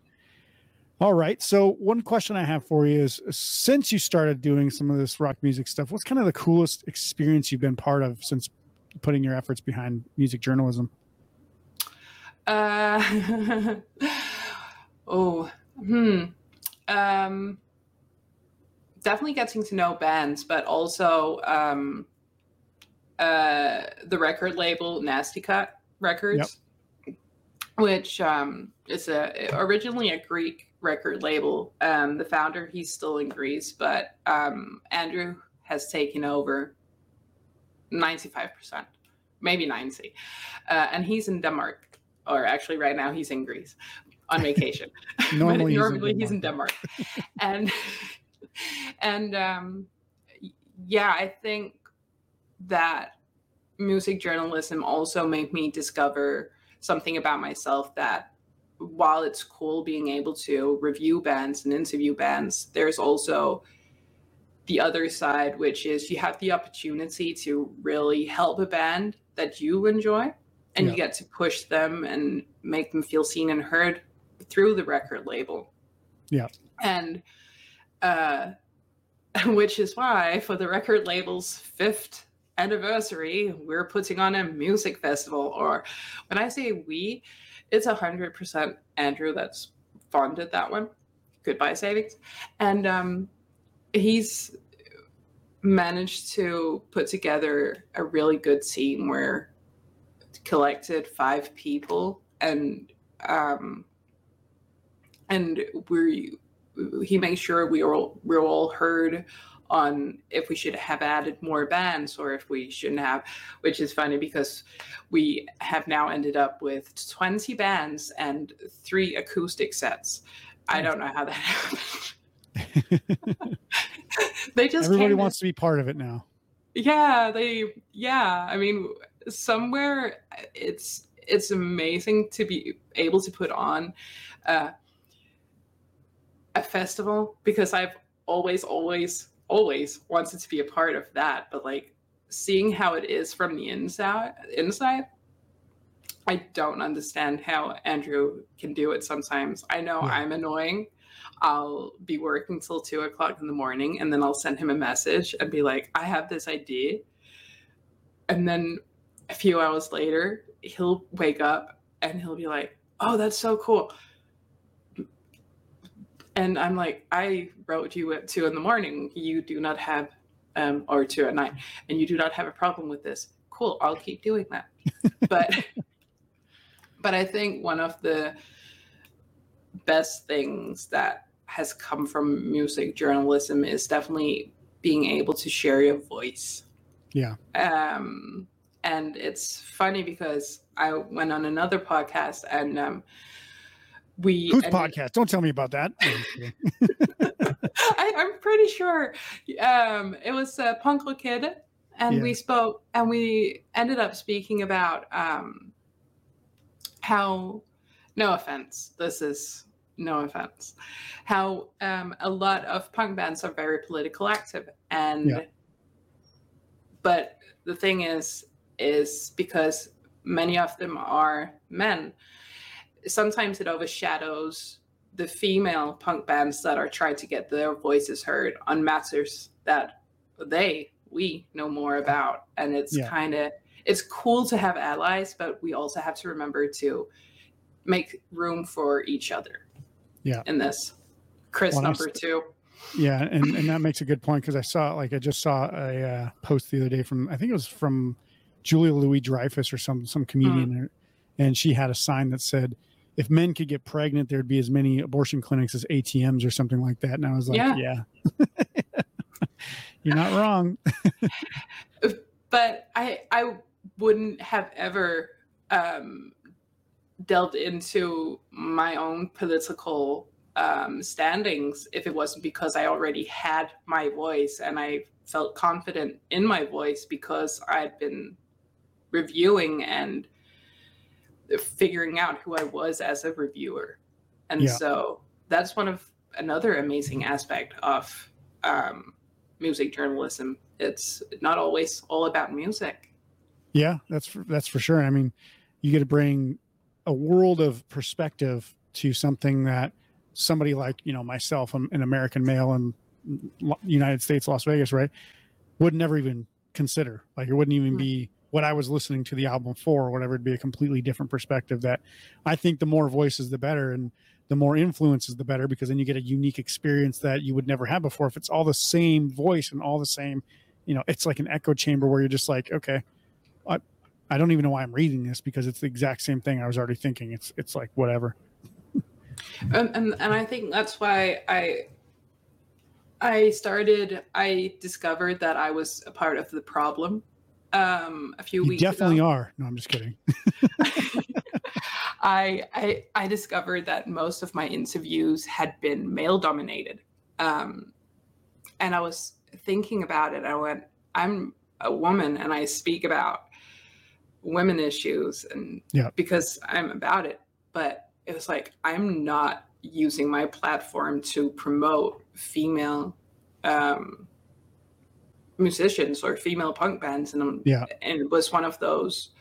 All right. So, one question I have for you is since you started doing some of this rock music stuff, what's kind of the coolest experience you've been part of since putting your efforts behind music journalism? Uh, <laughs> oh, hmm. Um, definitely getting to know bands, but also um, uh, the record label Nasty Cut Records, which um, is a originally a Greek record label. Um, the founder he's still in Greece, but um, Andrew has taken over ninety five percent, maybe ninety, uh, and he's in Denmark, or actually right now he's in Greece on vacation. <laughs> <laughs> Normally, normally, he's in he's in Denmark, and <laughs> and um, yeah, I think that music journalism also made me discover something about myself that while it's cool being able to review bands and interview bands, there's also the other side, which is you have the opportunity to really help a band that you enjoy and Yeah. you get to push them and make them feel seen and heard through the record label. Yeah. And uh <laughs> which is why for the record label's fifth anniversary, we're putting on a music festival. Or when I say we, it's a hundred percent Andrew that's funded that one. Goodbye savings. And um he's managed to put together a really good team where collected five people and um and we he makes sure we all, we're all heard on if we should have added more bands or if we shouldn't have which is funny because we have now ended up with 20 bands and three acoustic sets. I don't know how that <laughs> happened. <laughs> They just Everybody wants to be part of it now. yeah they yeah i mean somewhere it's it's amazing to be able to put on uh, a festival because i've always always always wanted to be a part of that but like seeing how it is from the inside inside i don't understand how andrew can do it sometimes i know Yeah. i'm annoying I'll be working till two o'clock in the morning and then I'll send him a message and be like, I have this idea. And then a few hours later, he'll wake up and he'll be like, Oh, that's so cool. And I'm like, I wrote you at two in the morning. You do not have, um, or two at night, and you do not have a problem with this. Cool. I'll keep doing that. <laughs> but, but I think one of the best things that has come from music journalism is definitely being able to share your voice. Yeah. Um, and it's funny because I went on another podcast and um, we Whose podcast? Don't tell me about that. <laughs> I, I'm pretty sure um, it was uh, Punkle Kid, and Yeah. we spoke, and we ended up speaking about um, how, no offense, this is no offense, how um, a lot of punk bands are very political active, and Yeah. but the thing is, is because many of them are men, sometimes it overshadows the female punk bands that are trying to get their voices heard on matters that they we know more about and it's Yeah. kind of it's cool to have allies but we also have to remember to make room for each other Yeah. in this chris Well, number two Yeah, and, and that <clears throat> makes a good point because I saw like I just saw a uh, post the other day from I think it was from Julia Louis Dreyfus or some some comedian, and she had a sign that said, "If men could get pregnant, there'd be as many abortion clinics as ATMs or something like that." And I was like, Yeah. "Yeah, <laughs> you're not wrong." <laughs> but I I wouldn't have ever um, delved into my own political um, standings if it wasn't because I already had my voice and I felt confident in my voice because I'd been reviewing and figuring out who I was as a reviewer. And Yeah. so that's one of another amazing aspect of um, music journalism. It's not always all about music. Yeah, that's for, that's for sure. I mean, you get to bring a world of perspective to something that somebody like you know myself, I'm an American male in United States, Las Vegas, right, would never even consider. Like it wouldn't even be what I was listening to the album for, or whatever. It'd be a completely different perspective. That I think the more voices, the better, and the more influences, the better, because then you get a unique experience that you would never have before. If it's all the same voice and all the same you know, it's like an echo chamber where you're just like, okay, I, I don't even know why I'm reading this because it's the exact same thing I was already thinking. It's it's like whatever. and, <laughs> um, and and I think that's why I I started I discovered that I was a part of the problem um a few You weeks definitely ago. are. No, I'm just kidding. <laughs> I, I I discovered that most of my interviews had been male dominated. Um and I was thinking about it. I went, I'm a woman and I speak about women issues and Yeah. because I'm about it. But it was like I'm not using my platform to promote female um musicians or female punk bands and I'm, Yeah. and it was one of those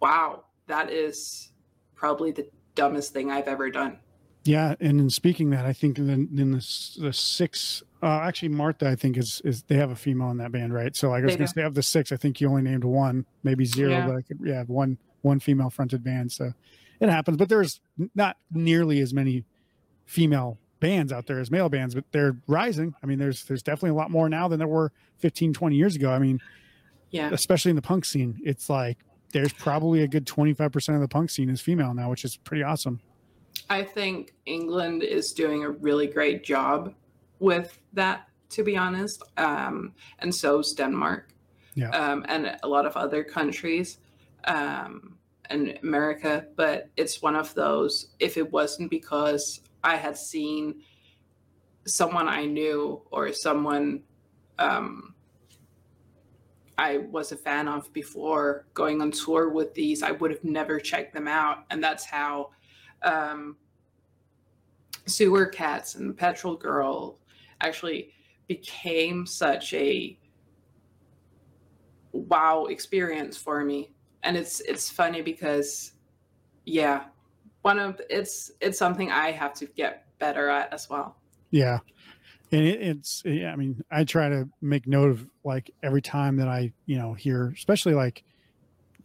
wow that is probably the dumbest thing i've ever done Yeah, and in speaking that, I think then in the the six, uh, actually Martha, I think is is they have a female in that band, right? So like I was They gonna say of the six, I think you only named one, maybe zero, Yeah. but I could yeah one one female fronted band. So it happens, but there's not nearly as many female bands out there as male bands, but they're rising. I mean, there's there's definitely a lot more now than there were 15, 20 years ago. I mean, yeah especially in the punk scene, it's like there's probably a good 25% of the punk scene is female now, which is pretty awesome. i think england is doing a really great job with that to be honest um and so's denmark Yeah. um and a lot of other countries um and america but it's one of those if it wasn't because i had seen someone i knew or someone um I was a fan of before going on tour with these, I would have never checked them out. And that's how um, Sewer Cats and Petrol Girl actually became such a wow experience for me. And it's it's funny because yeah, one of it's it's something I have to get better at as well. Yeah. And it, it's, yeah, I mean, I try to make note of like every time that I, you know, hear, especially like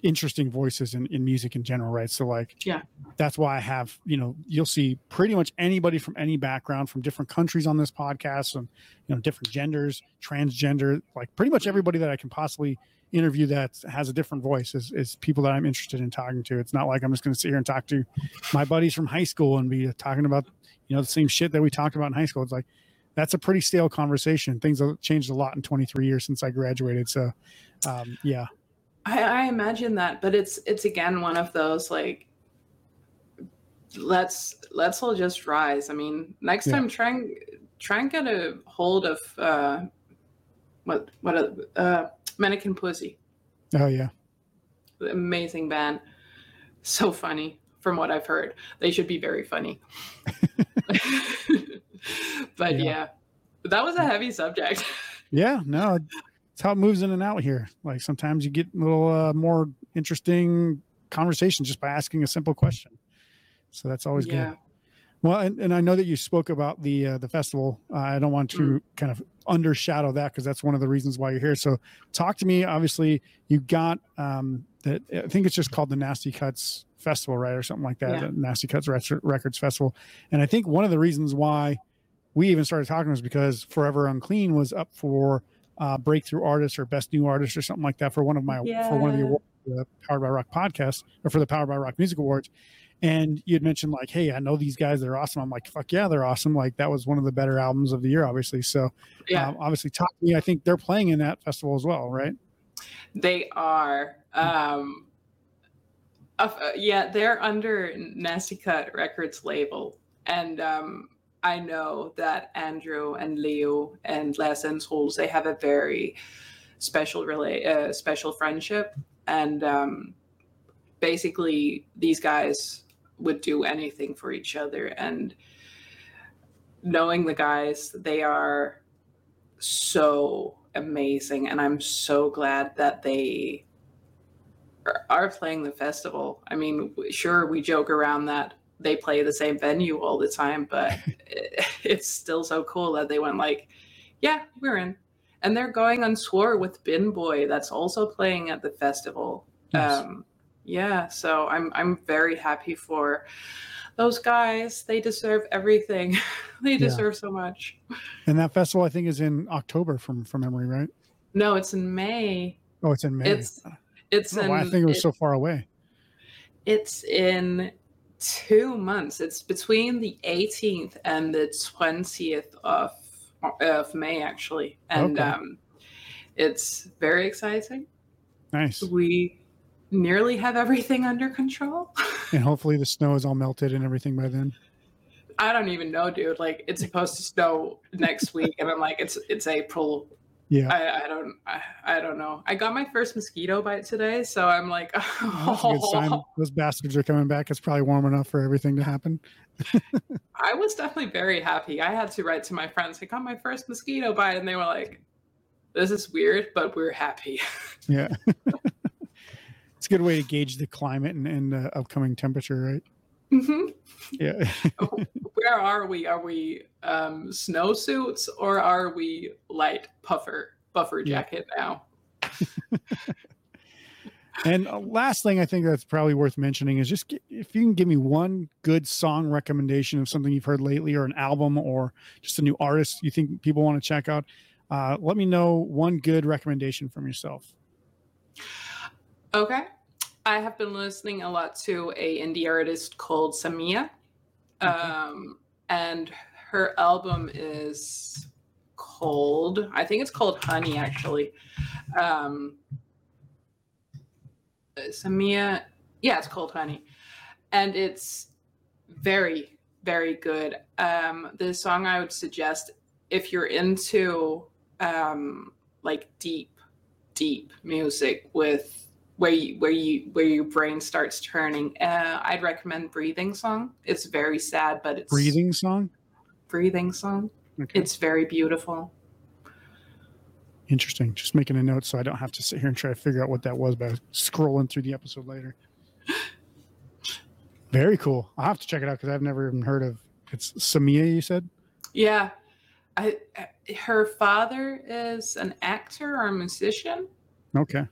interesting voices in, in music in general, right? So, like, Yeah. that's why I have, you know, you'll see pretty much anybody from any background from different countries on this podcast and, you know, different genders, transgender, like pretty much everybody that I can possibly interview that has a different voice is, is people that I'm interested in talking to. It's not like I'm just going to sit here and talk to my buddies from high school and be talking about, you know, the same shit that we talked about in high school. It's like, that's a pretty stale conversation. Things have changed a lot in 23 years since I graduated. So, um, yeah, I, I imagine that, but it's it's again one of those like let's let's all just rise. I mean, next Yeah. time try and try and get a hold of uh what what uh Mannequin Pussy. oh yeah, Amazing band. So funny from what I've heard. They should be very funny. <laughs> but Yeah. yeah. That was a heavy subject. yeah. No, it's how it moves in and out here. Like sometimes you get a little uh, more interesting conversation just by asking a simple question. So that's always yeah. good. Well, and, and I know that you spoke about the uh, the festival. Uh, I don't want to kind of undershadow that because that's one of the reasons why you're here. So, talk to me. Obviously, you got um, that. I think it's just called the Nasty Cuts Festival, right, or something like that. Yeah. Nasty Cuts Rec- Records Festival. And I think one of the reasons why we even started talking was because Forever Unclean was up for uh, breakthrough artist or best new artist or something like that for one of my for one of the Yeah. awards, the Powered by Rock podcast or for the Powered by Rock Music Awards. And you had mentioned like, hey, I know these guys; they're awesome. I'm like, fuck yeah, they're awesome. Like that was one of the better albums of the year, obviously. So, Yeah. um, obviously, talk to me. I think they're playing in that festival as well, right? They are. Um, uh, yeah, they're under Nasty Cut Records label, and um, I know that Andrew and Leo and Les Entrouls, they have a very special rela- uh, special friendship, and um, basically these guys would do anything for each other, and knowing the guys, they are so amazing. And i'm so glad that they are- playing the festival. I mean sure we joke around that they play the same venue all the time but it- <laughs> <laughs> it's still so cool that they went like yeah we're in. And they're going on tour with bin boy that's also playing at the festival. Nice. um yeah so i'm i'm very happy for those guys they deserve everything <laughs> they Yeah. deserve so much And that festival, I think, is in October from from memory, right? No, it's in May. Oh, it's in May. It's it's I, in why I think it was it- so far away. it's in two months. It's between the 18th and the 20th of of May, actually, and Okay. um, it's very exciting. Nice. We nearly have everything under control. And hopefully the snow is all melted and everything by then. I don't even know, dude. Like it's supposed to snow next week, and I'm like, it's it's April. Yeah. I, I don't I, I don't know. I got my first mosquito bite today, so I'm like, Well, <laughs> that's a good sign. <laughs> Those bastards are coming back. It's probably warm enough for everything to happen. <laughs> I was definitely very happy. I had to write to my friends, I got my first mosquito bite, and they were like, "This is weird, but we're happy." Yeah. It's a good way to gauge the climate and, and uh, upcoming temperature, right? hmm Yeah. <laughs> Where are we? Are we um, snow suits or are we light puffer buffer Yeah. jacket now? <laughs> and uh, last thing I think that's probably worth mentioning is just gi- if you can give me one good song recommendation of something you've heard lately or an album or just a new artist you think people want to check out, uh, let me know one good recommendation from yourself. Okay. I have been listening a lot to a indie artist called Samia. Okay. Um, and her album is called, I think it's called Honey, actually. Um, Samia, yeah, it's called Honey. And it's very, very good. Um, the song I would suggest if you're into um, like deep, deep music with where you where you where your brain starts turning. Uh, I'd recommend "Breathing Song." It's very sad, but it's Breathing song? breathing song. Okay. It's very beautiful. Interesting. Just making a note so I don't have to sit here and try to figure out what that was by scrolling through the episode later. <laughs> Very cool. I'll have to check it out because I've never even heard of it's Samia, you said? Yeah, I, her father is an actor or a musician, Okay.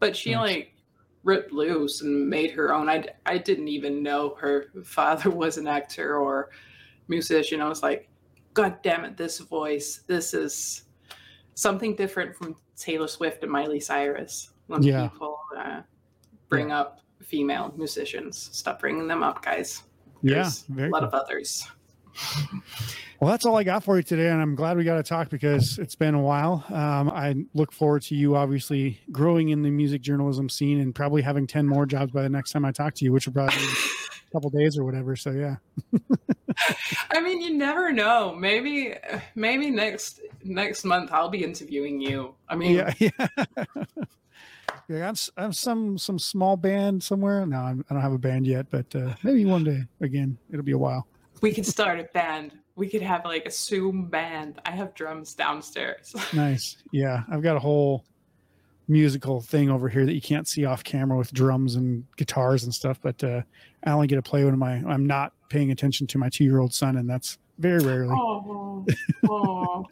But she Nice. like ripped loose and made her own. I I didn't even know her father <laughs> was an actor or musician. I was like, God damn it, this voice. This is something different from Taylor Swift and Miley Cyrus. When Yeah. people uh, bring up female musicians, stop bringing them up, guys. Yeah. There's Very a lot cool. of others. Well, that's all I got for you today, and I'm glad we got to talk because it's been a while. Um, I look forward to you obviously growing in the music journalism scene and probably having ten more jobs by the next time I talk to you, which will probably be a couple days or whatever. So yeah, <laughs> I mean, you never know. Maybe, maybe next next month I'll be interviewing you. I mean, yeah, <laughs> yeah. yeah I'm, I'm some some small band somewhere. No, I'm, I don't have a band yet, but uh, maybe one day. Again, it'll be a while. We could start a band. We could have like a Zoom band. I have drums downstairs. <laughs> Nice. Yeah, I've got a whole musical thing over here that you can't see off camera with drums and guitars and stuff. But uh, I only get to play when my I'm not paying attention to my two year old son, and that's very rarely. oh, oh,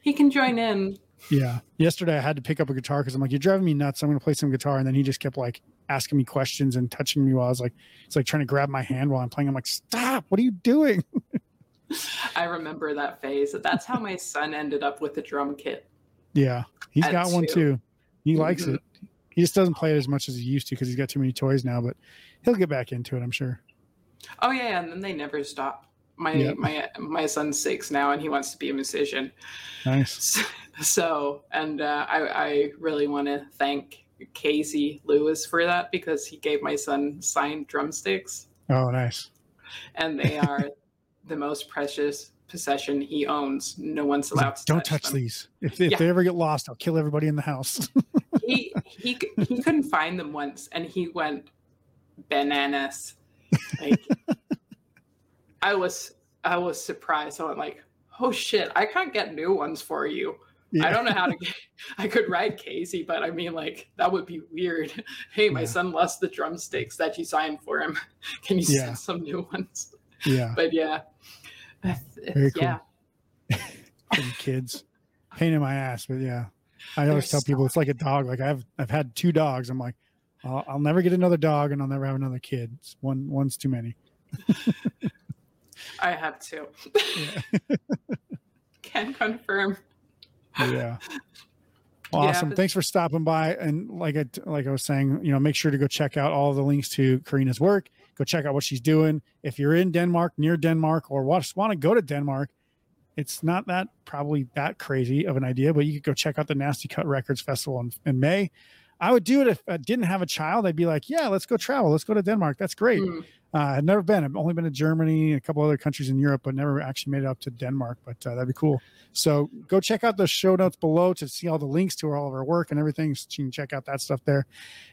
he can join in. Yeah. Yesterday I had to pick up a guitar because I'm like, you're driving me nuts. I'm to play some guitar, and then he just kept like asking me questions and touching me while I was like, it's like trying to grab my hand while I'm playing. I'm like, stop! What are you doing? <laughs> I remember that phase. That's how my son ended up with a drum kit. Yeah, he's got one too. He likes Mhm. it. He just doesn't play it as much as he used to because he's got too many toys now. But he'll get back into it, I'm sure. Oh yeah, and then they never stop. My Yeah. my my son's six now, and he wants to be a musician. Nice. <laughs> So, and uh, I, I really want to thank Casey Lewis for that because he gave my son signed drumsticks, Oh, nice. and they <laughs> are the most precious possession he owns. No one's allowed to Don't touch, touch these. If, if Yeah. they ever get lost, I'll kill everybody in the house. <laughs> He he he couldn't find them once, and he went bananas. Like I was I was surprised. I went like, oh shit, I can't get new ones for you. I don't know how to <laughs> get. I could write Casey, but I mean, like that would be weird. <laughs> Hey, my Yeah. son lost the drumsticks that you signed for him. <laughs> Can you Yeah. send some new ones? Yeah. But yeah, Very cool. yeah. Kids. Pain in my ass, but yeah. I always They're tell people it's like a dog. Like I've I've had two dogs. I'm like, I'll, I'll never get another dog, and I'll never have another kid. It's one one's too many. I have. Yeah. <laughs> Can confirm. yeah. Well, <laughs> Yeah, awesome. but- Thanks for stopping by. And like I like I was saying, you know, make sure to go check out all the links to Karina's work. Go check out what she's doing. If you're in Denmark, near Denmark, or want, want to go to Denmark, it's not that probably that crazy of an idea, but you could go check out the Nasty Cut Records Festival in, in May. I would do it if I didn't have a child. I'd be like, yeah, let's go travel. Let's go to Denmark. That's great. Mm. Uh, I've never been. I've only been to Germany a couple other countries in Europe, but never actually made it up to Denmark. But uh, that'd be cool. So go check out the show notes below to see all the links to all of our work and everything. So you can check out that stuff there.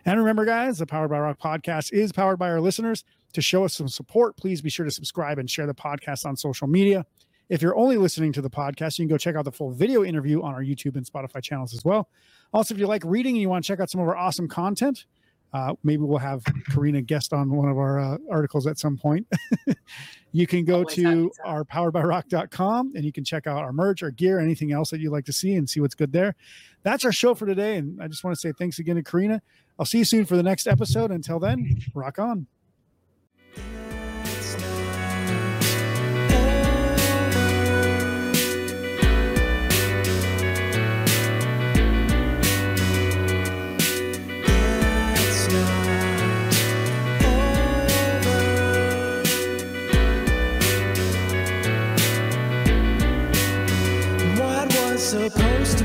And remember, guys, the Powered by Rock podcast is powered by our listeners. To show us some support, please be sure to subscribe and share the podcast on social media. If you're only listening to the podcast, you can go check out the full video interview on our YouTube and Spotify channels as well. Also, if you like reading and you want to check out some of our awesome content, uh, maybe we'll have Karina guest on one of our uh, articles at some point. <laughs> you can go Always to. our poweredbyrock.com and you can check out our merch, our gear, anything else that you'd like to see and see what's good there. That's our show for today. And I just want to say thanks again to Karina. I'll see you soon for the next episode. Until then, rock on. supposed to